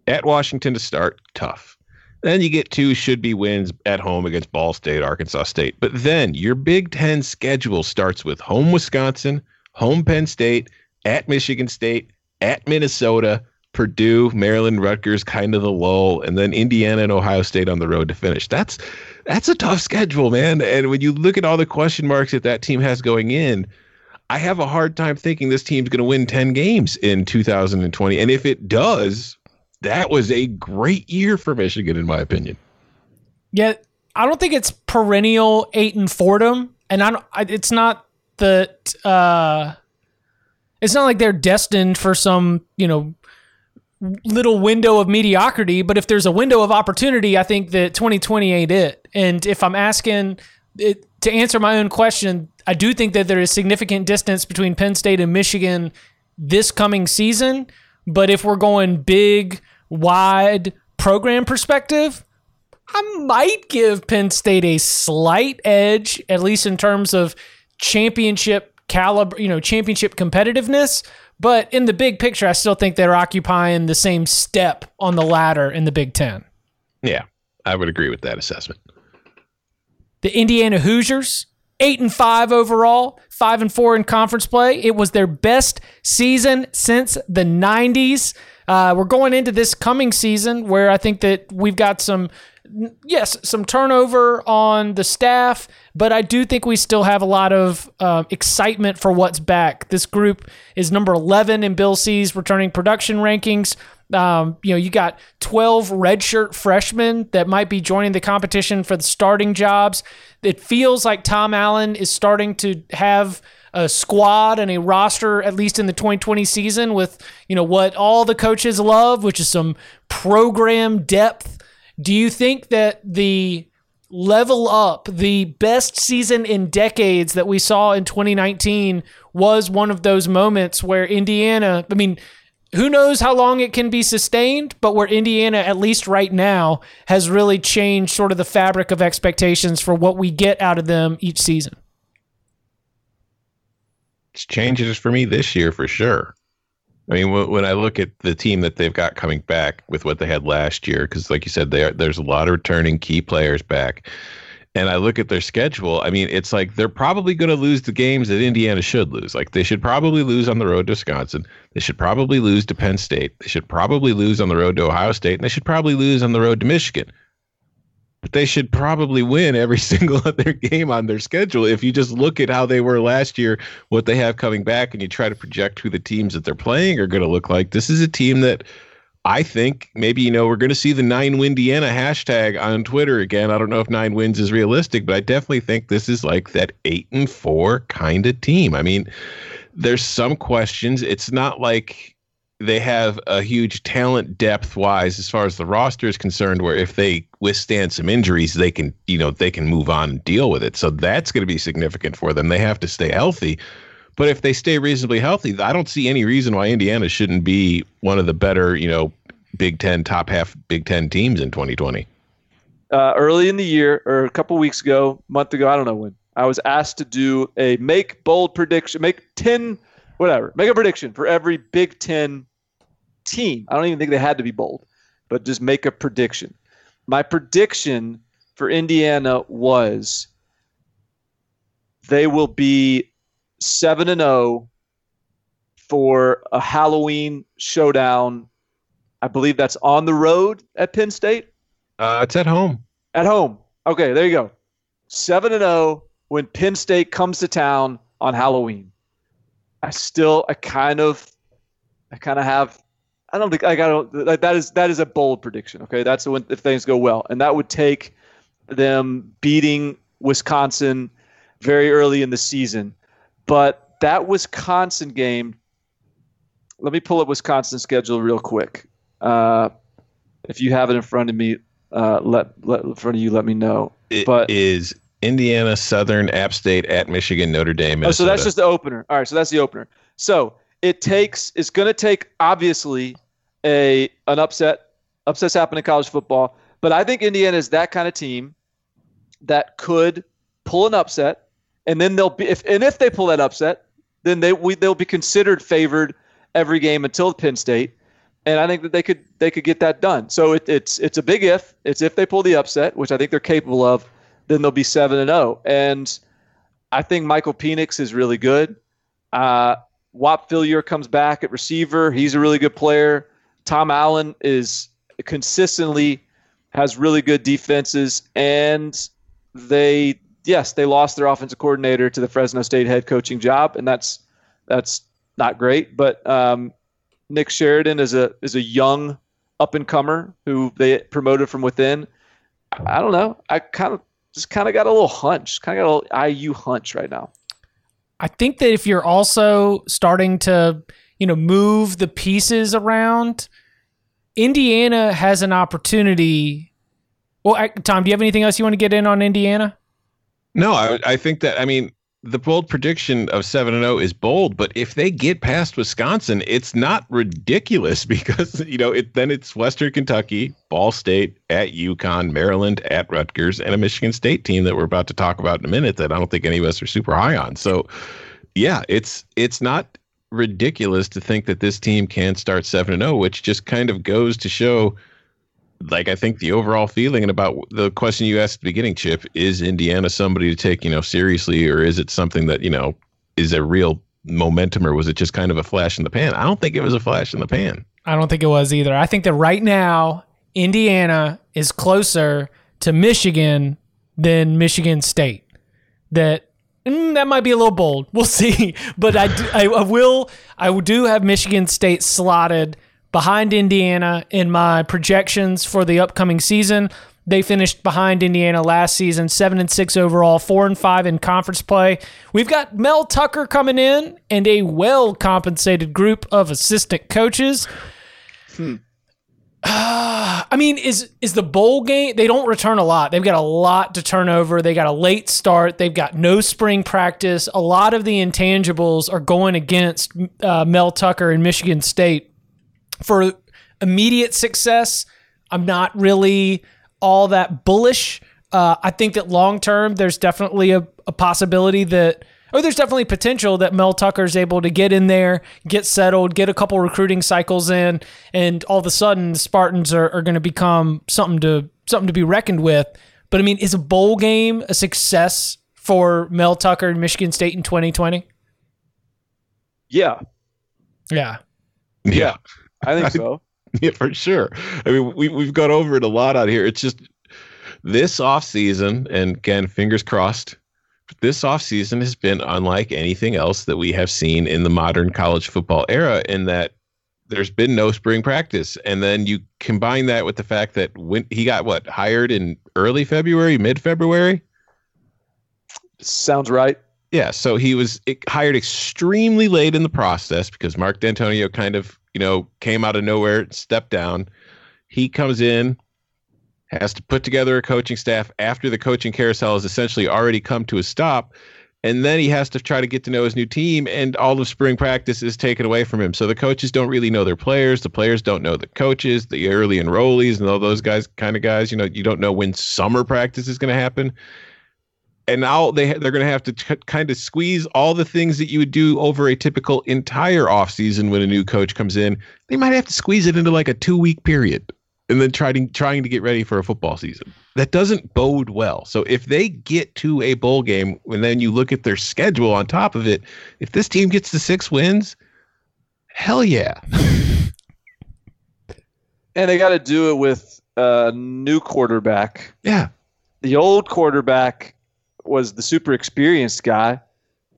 At Washington to start, tough then you get two should be wins at home against Ball State, Arkansas State. But then your Big Ten schedule starts with home Wisconsin, home Penn State, at Michigan State, at Minnesota, Purdue, Maryland, Rutgers, kind of the lull, and then Indiana and Ohio State on the road to finish. That's that's a tough schedule, man. And when you look at all the question marks that that team has going in, I have a hard time thinking this team's going to win 10 games in 2020. And if it does, that was a great year for Michigan, in my opinion. Yeah, I don't think it's perennial Leighton Fordham, and I, don't, it's not that uh, it's not like they're destined for some you know little window of mediocrity. But if there's a window of opportunity, I think that 2020 ain't it. And if I'm asking it, to answer my own question, I do think that there is significant distance between Penn State and Michigan this coming season. But if we're going big, wide program perspective, I might give Penn State a slight edge, at least in terms of championship caliber, you know, championship competitiveness. But in the big picture, I still think they're occupying the same step on the ladder in the Big Ten. Yeah, I would agree with that assessment. The Indiana Hoosiers, eight and five overall, five and four in conference play. It was their best season since the 90s. Uh, we're going into this coming season where I think that we've got some, yes, some turnover on the staff, but I do think we still have a lot of uh, excitement for what's back. This group is number 11 in Bill C's returning production rankings. Um, you know, you got 12 redshirt freshmen that might be joining the competition for the starting jobs. It feels like Tom Allen is starting to have a squad and a roster, at least in the 2020 season, with you know what all the coaches love, which is some program depth. Do you think that the level up, the best season in decades that we saw in 2019 was one of those moments where Indiana, I mean, who knows how long it can be sustained, but where Indiana, at least right now, has really changed sort of the fabric of expectations for what we get out of them each season. It's changes for me this year for sure. I mean, when I look at the team that they've got coming back with what they had last year, because like you said, there's a lot of returning key players back and I look at their schedule, I mean, it's like they're probably going to lose the games that Indiana should lose. Like they should probably lose on the road to Wisconsin. They should probably lose to Penn State. They should probably lose on the road to Ohio State. And they should probably lose on the road to Michigan. But they should probably win every single other game on their schedule. If you just look at how they were last year, what they have coming back, and you try to project who the teams that they're playing are going to look like, this is a team that – I think maybe, you know, we're going to see the nine Windiana hashtag on Twitter again. I don't know if nine wins is realistic, but I definitely think this is like that eight and four kind of team. I mean, there's some questions. It's not like they have a huge talent depth wise as far as the roster is concerned, where if they withstand some injuries, they can, you know, they can move on and deal with it. So that's going to be significant for them. They have to stay healthy. But if they stay reasonably healthy, I don't see any reason why Indiana shouldn't be one of the better, you know, Big Ten top half Big Ten teams in 2020? Uh, early in the year, or a couple weeks ago, month ago, I don't know when, I was asked to do a make bold prediction, make 10, whatever, make a prediction for every Big Ten team. I don't even think they had to be bold, but just make a prediction. My prediction for Indiana was they will be 7 and 0 for a Halloween showdown I believe that's on the road at Penn State. Uh, it's at home. At home. Okay, there you go. Seven and zero oh when Penn State comes to town on Halloween. I still, I kind of, I kind of have. I don't think I got like that is that is a bold prediction. Okay, that's when if things go well, and that would take them beating Wisconsin very early in the season. But that Wisconsin game, let me pull up Wisconsin's schedule real quick. Uh, if you have it in front of me, uh, let let in front of you, let me know. It but is Indiana, Southern, App State, at Michigan, Notre Dame. Minnesota. Oh, so that's just the opener. All right, so that's the opener. So it takes. It's going to take obviously a an upset. Upsets happen in college football, but I think Indiana is that kind of team that could pull an upset, and then they'll be if and if they pull that upset, then they we they'll be considered favored every game until Penn State and I think that they could they could get that done. So it, it's it's a big if. It's if they pull the upset, which I think they're capable of, then they'll be seven and zero. Oh. And I think Michael Penix is really good. Uh, Whop Philyor comes back at receiver. He's a really good player. Tom Allen is consistently has really good defenses, and they yes they lost their offensive coordinator to the Fresno State head coaching job, and that's that's not great. But um, Nick Sheridan is a is a young up and comer who they promoted from within. I don't know. I kind of just kind of got a little hunch, kind of got a IU hunch right now. I think that if you're also starting to, you know, move the pieces around, Indiana has an opportunity. Well, Tom, do you have anything else you want to get in on Indiana? No, I, I think that I mean the bold prediction of 7 and 0 is bold, but if they get past Wisconsin, it's not ridiculous because, you know, it then it's Western Kentucky, Ball State, at UConn, Maryland, at Rutgers, and a Michigan State team that we're about to talk about in a minute that I don't think any of us are super high on. So, yeah, it's it's not ridiculous to think that this team can start 7 and 0, which just kind of goes to show like I think the overall feeling and about the question you asked at the beginning, Chip, is Indiana somebody to take, you know, seriously, or is it something that, you know, is a real momentum or was it just kind of a flash in the pan? I don't think it was a flash in the pan. I don't think it was either. I think that right now, Indiana is closer to Michigan than Michigan State. That mm, that might be a little bold. We'll see. But I, do, I, I will I do have Michigan State slotted behind Indiana in my projections for the upcoming season. They finished behind Indiana last season, seven and six overall, four and five in conference play. We've got Mel Tucker coming in and a well compensated group of assistant coaches. Hmm. Uh, I mean, is is the bowl game? They don't return a lot. They've got a lot to turn over. They got a late start. They've got no spring practice. A lot of the intangibles are going against uh, Mel Tucker and Michigan State for immediate success, I'm not really all that bullish. Uh, I think that long term, there's definitely a, a, possibility that oh, there's definitely potential that Mel Tucker's able to get in there, get settled, get a couple recruiting cycles in, and all of a sudden the Spartans are, are going to become something to something to be reckoned with. But I mean, is a bowl game a success for Mel Tucker and Michigan State in 2020? Yeah, Yeah. yeah, I think so. Yeah, for sure. I mean, we we've gone over it a lot out here. It's just this off season, and again, fingers crossed. This off season has been unlike anything else that we have seen in the modern college football era. In that there's been no spring practice, and then you combine that with the fact that when he got what hired in early February, mid February. Sounds right. Yeah, so he was hired extremely late in the process because Mark Dantonio kind of, you know, came out of nowhere, stepped down. He comes in, has to put together a coaching staff after the coaching carousel has essentially already come to a stop, and then he has to try to get to know his new team, and all of spring practice is taken away from him. So the coaches don't really know their players, the players don't know the coaches, the early enrollees, and all those guys, kind of guys. You know, you don't know when summer practice is going to happen and now they they're going to have to t- kind of squeeze all the things that you would do over a typical entire offseason when a new coach comes in. They might have to squeeze it into like a two week period, and then trying trying to get ready for a football season. That doesn't bode well. So if they get to a bowl game, and then you look at their schedule on top of it, if this team gets to six wins, hell yeah. And they got to do it with a new quarterback. Yeah. The old quarterback was the super experienced guy,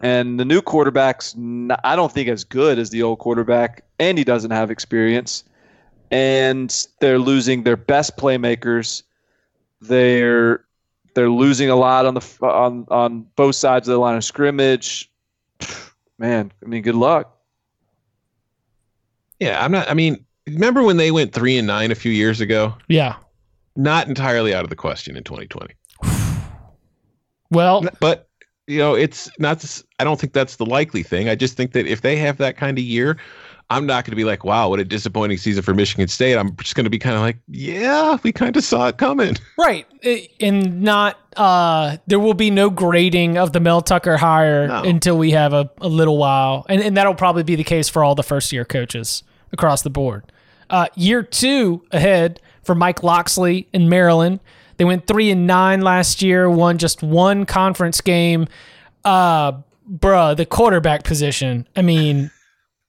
and the new quarterback's n- I don't think as good as the old quarterback, and he doesn't have experience. And they're losing their best playmakers. They're they're losing a lot on the on on both sides of the line of scrimmage. Man, I mean, good luck. Yeah, I'm not I mean, remember when they went 3 and 9 a few years ago? Yeah. Not entirely out of the question in 2020. Well, but you know it's not i don't think that's the likely thing i just think that if they have that kind of year i'm not going to be like wow what a disappointing season for michigan state i'm just going to be kind of like yeah we kind of saw it coming right. And not, uh, there will be no grading of the Mel Tucker hire No. until we have a, a little while. And, and that'll probably be the case for all the first year coaches across the board. Uh, year two ahead for Mike Locksley in Maryland. They went three and nine last year, won just one conference game. Uh, bruh, the quarterback position. I mean,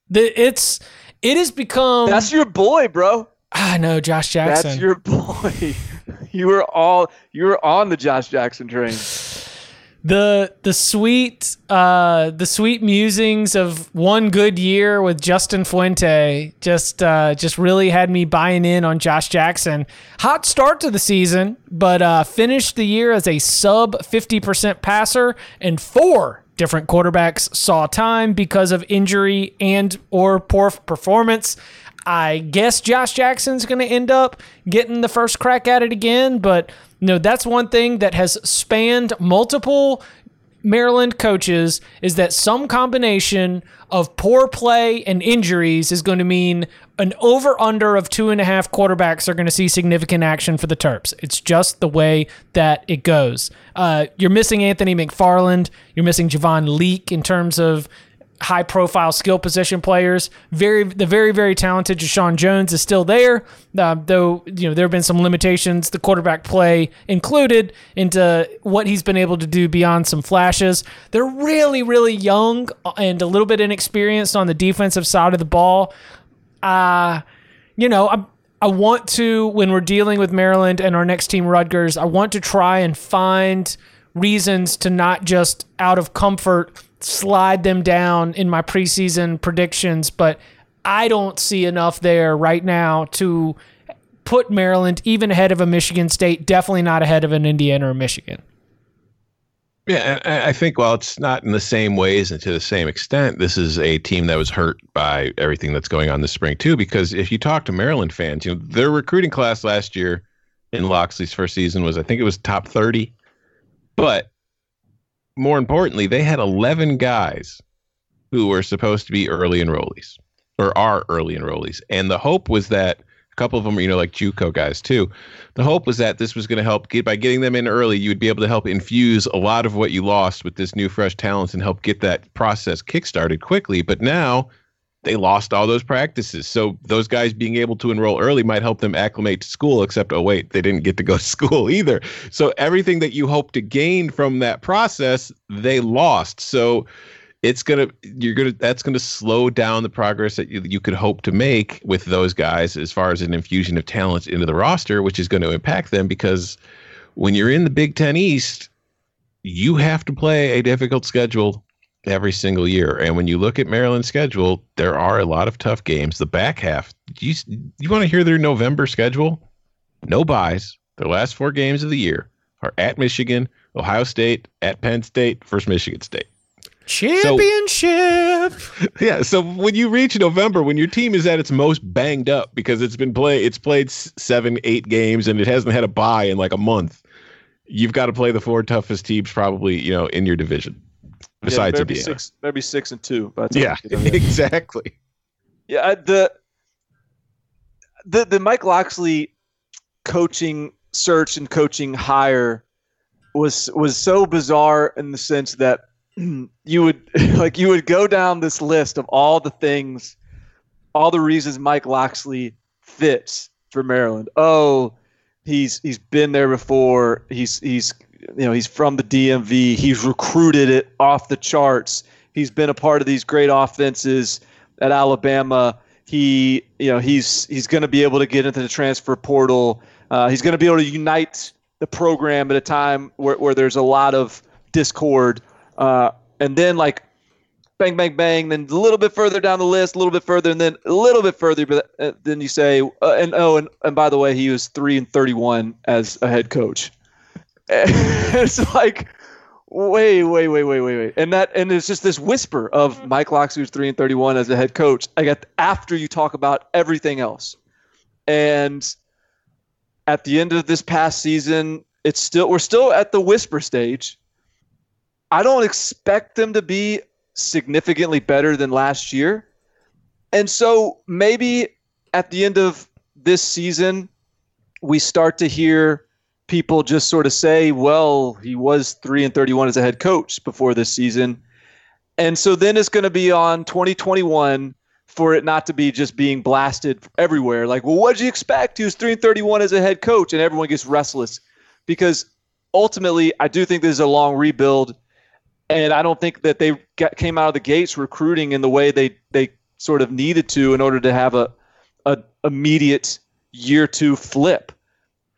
the, it's, it has become. That's your boy, bro. I know, Josh Jackson. That's your boy. You were all you were on the Josh Jackson train. The the sweet uh the sweet musings of one good year with Justin Fuente just uh just really had me buying in on Josh Jackson. Hot start to the season, but uh finished the year as a sub 50% passer and four different quarterbacks saw time because of injury and or poor performance. I guess Josh Jackson's going to end up getting the first crack at it again, but no, that's one thing that has spanned multiple Maryland coaches is that some combination of poor play and injuries is going to mean an over under of two and a half quarterbacks are going to see significant action for the Terps. It's just the way that it goes. Uh, you're missing Anthony McFarland. You're missing Javon Leake in terms of high profile skill position players. Very the very very talented Jeshaun Jones is still there, uh, though you know there have been some limitations, the quarterback play included, into what he's been able to do beyond some flashes. They're really really young and a little bit inexperienced on the defensive side of the ball. Uh you know, I I want to when we're dealing with Maryland and our next team Rutgers, I want to try and find reasons to not just out of comfort slide them down in my preseason predictions, but I don't see enough there right now to put Maryland even ahead of a Michigan State, definitely not ahead of an Indiana or Michigan. Yeah, I think while it's not in the same ways and to the same extent, this is a team that was hurt by everything that's going on this spring too. Because if you talk to Maryland fans, you know their recruiting class last year in Locksley's first season was I think it was top thirty, but more importantly, they had eleven guys who were supposed to be early enrollees or are early enrollees, and the hope was that A couple of them, you know, like JUCO guys too. The hope was that this was going to help get by getting them in early. You would be able to help infuse a lot of what you lost with this new fresh talent and help get that process kickstarted quickly. But now they lost all those practices. So those guys being able to enroll early might help them acclimate to school, except, oh, wait, they didn't get to go to school either. So everything that you hope to gain from that process, they lost. So it's gonna you're gonna that's gonna slow down the progress that you, you could hope to make with those guys as far as an infusion of talent into the roster, which is going to impact them because when you're in the Big Ten East, you have to play a difficult schedule every single year. And when you look at Maryland's schedule, there are a lot of tough games. The back half, you you want to hear their November schedule? No byes. Their last four games of the year are at Michigan, Ohio State, at Penn State, first Michigan State. Championship. So, yeah. So when you reach November, when your team is at its most banged up because it's been play, it's played seven, eight games, and it hasn't had a bye in like a month. You've got to play the four toughest teams, probably you know, in your division. Besides yeah, Indiana, six, maybe six and two. But yeah, exactly. Yeah, the the the Mike Locksley coaching search and coaching hire was was so bizarre in the sense that you would like you would go down this list of all the things, all the reasons Mike Locksley fits for Maryland. Oh, he's he's been there before. He's he's you know he's from the DMV. He's recruited it off the charts. He's been a part of these great offenses at Alabama. He you know he's he's going to be able to get into the transfer portal. Uh, he's going to be able to unite the program at a time where, where there's a lot of discord uh, and then like bang, bang, bang. Then a little bit further down the list, a little bit further, and then a little bit further. But uh, then you say, uh, and oh, and, and by the way, he was three and thirty-one as a head coach. it's like, wait, wait, wait, wait, wait, wait, and that, and it's just this whisper of mm-hmm. Mike Locksley who's three and thirty-one as a head coach. I got after you talk about everything else, and at the end of this past season, it's still we're still at the whisper stage I don't expect them to be significantly better than last year. And so maybe at the end of this season, we start to hear people just sort of say, well, he was 3 and 31 as a head coach before this season. And so then it's going to be on 2021 for it not to be just being blasted everywhere. Like, well, what did you expect? He was 3 and 31 as a head coach, and everyone gets restless because ultimately, I do think this is a long rebuild and I don't think that they got, came out of the gates recruiting in the way they they sort of needed to in order to have a, a immediate year two flip.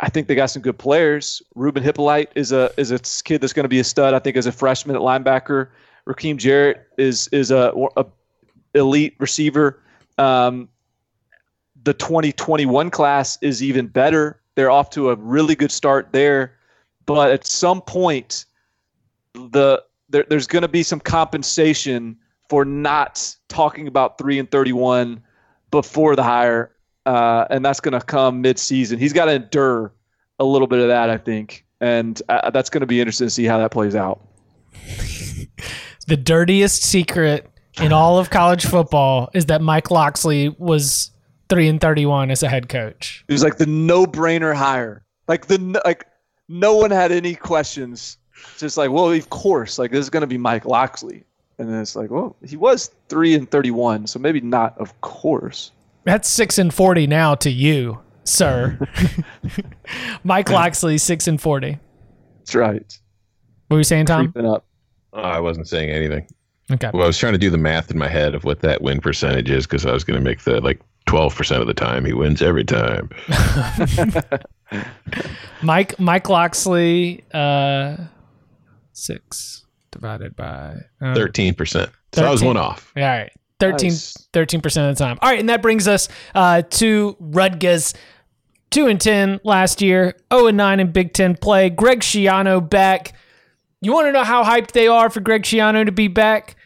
I think they got some good players. Ruben Hyppolite is a is a kid that's going to be a stud. I think as a freshman at linebacker. Rakim Jarrett is is a, a elite receiver. Um, the 2021 class is even better. They're off to a really good start there, but at some point, the there, there's going to be some compensation for not talking about three and 31 before the hire, uh, and that's going to come mid-season. He's got to endure a little bit of that, I think, and uh, that's going to be interesting to see how that plays out. the dirtiest secret in all of college football is that Mike Locksley was three and 31 as a head coach. It was like the no-brainer hire. Like the like, no one had any questions just like, well, of course, like this is going to be Mike Locksley. And then it's like, well, he was three and thirty-one, so maybe not. Of course, that's six and forty now to you, sir. Mike Locksley, six and forty. That's right. What were you saying, Tom? Creeping up. Oh, I wasn't saying anything. Okay. Well, I was trying to do the math in my head of what that win percentage is because I was going to make the like twelve percent of the time he wins every time. Mike Mike Locksley. Uh, six divided by uh, thirteen percent. So I was one off. All right. 13 percent of the time. All right, and that brings us uh, to Rutgers. Two and ten last year, zero and nine in Big Ten play. Greg Schiano back. You want to know how hyped they are for Greg Schiano to be back?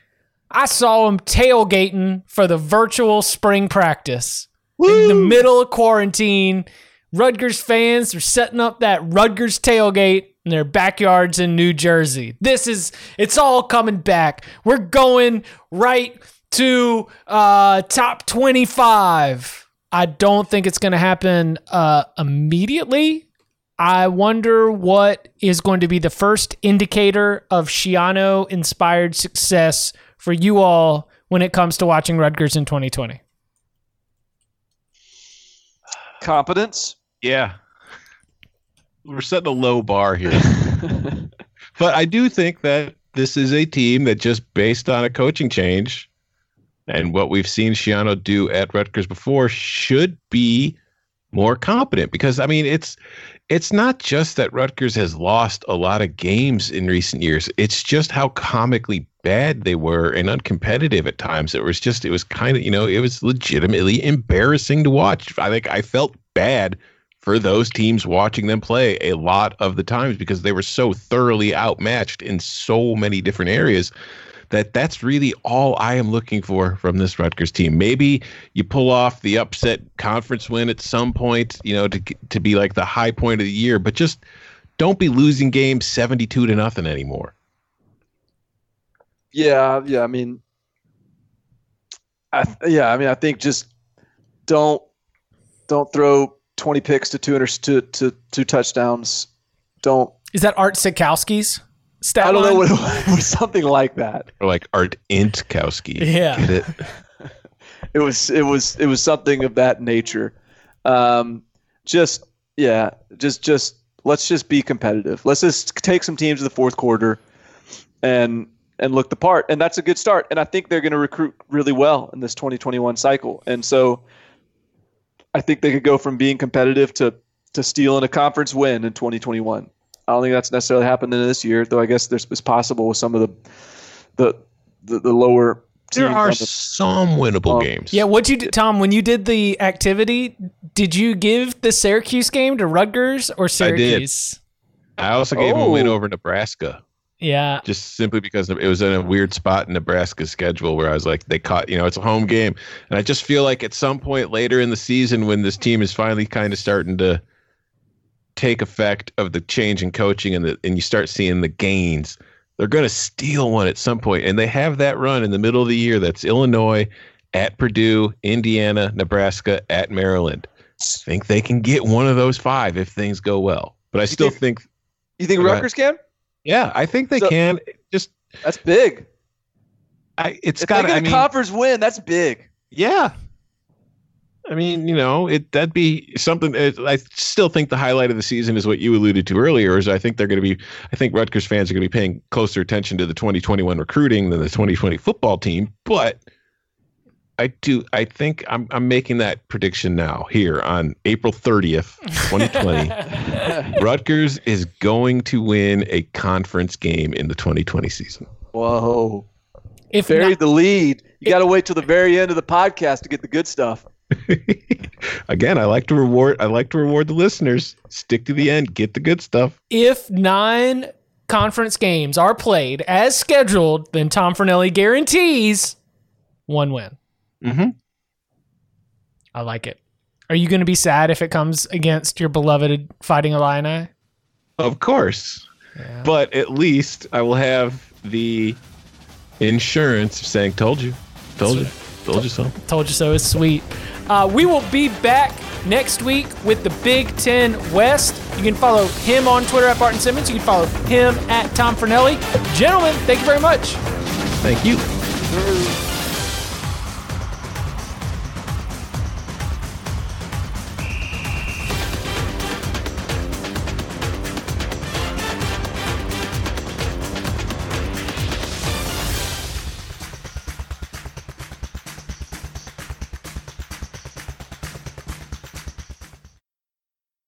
I saw him tailgating for the virtual spring practice Woo! in the middle of quarantine. Rutgers fans are setting up that Rutgers tailgate in their backyards in New Jersey. This is it's all coming back. We're going right to uh, top 25. I don't think it's going to happen uh, immediately. I wonder what is going to be the first indicator of Schiano inspired success for you all when it comes to watching Rutgers in 2020. Competence. Yeah. We're setting a low bar here. but I do think that this is a team that just based on a coaching change and what we've seen Schiano do at Rutgers before should be more competent because I mean it's it's not just that Rutgers has lost a lot of games in recent years. It's just how comically bad they were and uncompetitive at times. It was just it was kind of, you know, it was legitimately embarrassing to watch. I think I felt bad for those teams watching them play a lot of the times because they were so thoroughly outmatched in so many different areas that that's really all I am looking for from this Rutgers team. Maybe you pull off the upset conference win at some point, you know, to to be like the high point of the year, but just don't be losing games 72 to nothing anymore. Yeah, yeah. I mean, I yeah. I mean, I think just don't don't throw twenty picks to two inter- to, to two touchdowns. Don't. Is that Art Sitkowski's stat I don't line? know what it was. Something like that. Or like Art Intkowski. Yeah. Get it? It was it was it was something of that nature. Um, just yeah, just just let's just be competitive. Let's just take some teams to the fourth quarter, and and look the part. And that's a good start. And I think they're going to recruit really well in this 2021 cycle. And so I think they could go from being competitive to to stealing a conference win in 2021. I don't think that's necessarily happened in this year, though. I guess there's it's possible with some of the the the, the lower. There are the- some winnable Um, games. Yeah, what you do, Tom? When you did the activity, did you give the Syracuse game to Rutgers or. Syracuse? I did. I also gave them a win Oh. over Nebraska. Yeah, just simply because it was in a weird spot in Nebraska's schedule where I was like, they caught, you know, it's a home game. And I just feel like at some point later in the season, when this team is finally kind of starting to take effect of the change in coaching and the, and you start seeing the gains, they're going to steal one at some point. And they have that run in the middle of the year. That's Illinois at Purdue, Indiana, Nebraska at Maryland. I think they can get one of those five if things go well. But I still think, You think Go ahead. Rutgers can? yeah, I think they So- can. Just That's big. I, it's If got. they get I a mean, conference win, that's big. yeah. I mean, you know, it that'd be something. It, I still think the highlight of the season is what you alluded to earlier. Is I think they're going to be. I think Rutgers fans are going to be paying closer attention to the 2021 recruiting than the 2020 football team. But I do. I think I'm. I'm making that prediction now here on April 30th, 2020. Rutgers is going to win a conference game in the 2020 season. Whoa. if Buried not, the lead. You got to wait till the very end of the podcast to get the good stuff. Again, I like to reward. I like to reward the listeners. Stick to the end. Get the good stuff. if nine conference games are played as scheduled, then Tom Fornelli guarantees one win. Mm-hmm. I like it. Are you going to be sad if it comes against your beloved Fighting Illini? Of course, but at least I will have the insurance saying "Told you, told you, told you so." Told you so is sweet. Uh, we will be back next week with the Big Ten West. You can follow him on Twitter at Barton Simmons. You can follow him at Tom Fornelli. Gentlemen, thank you very much. Thank you.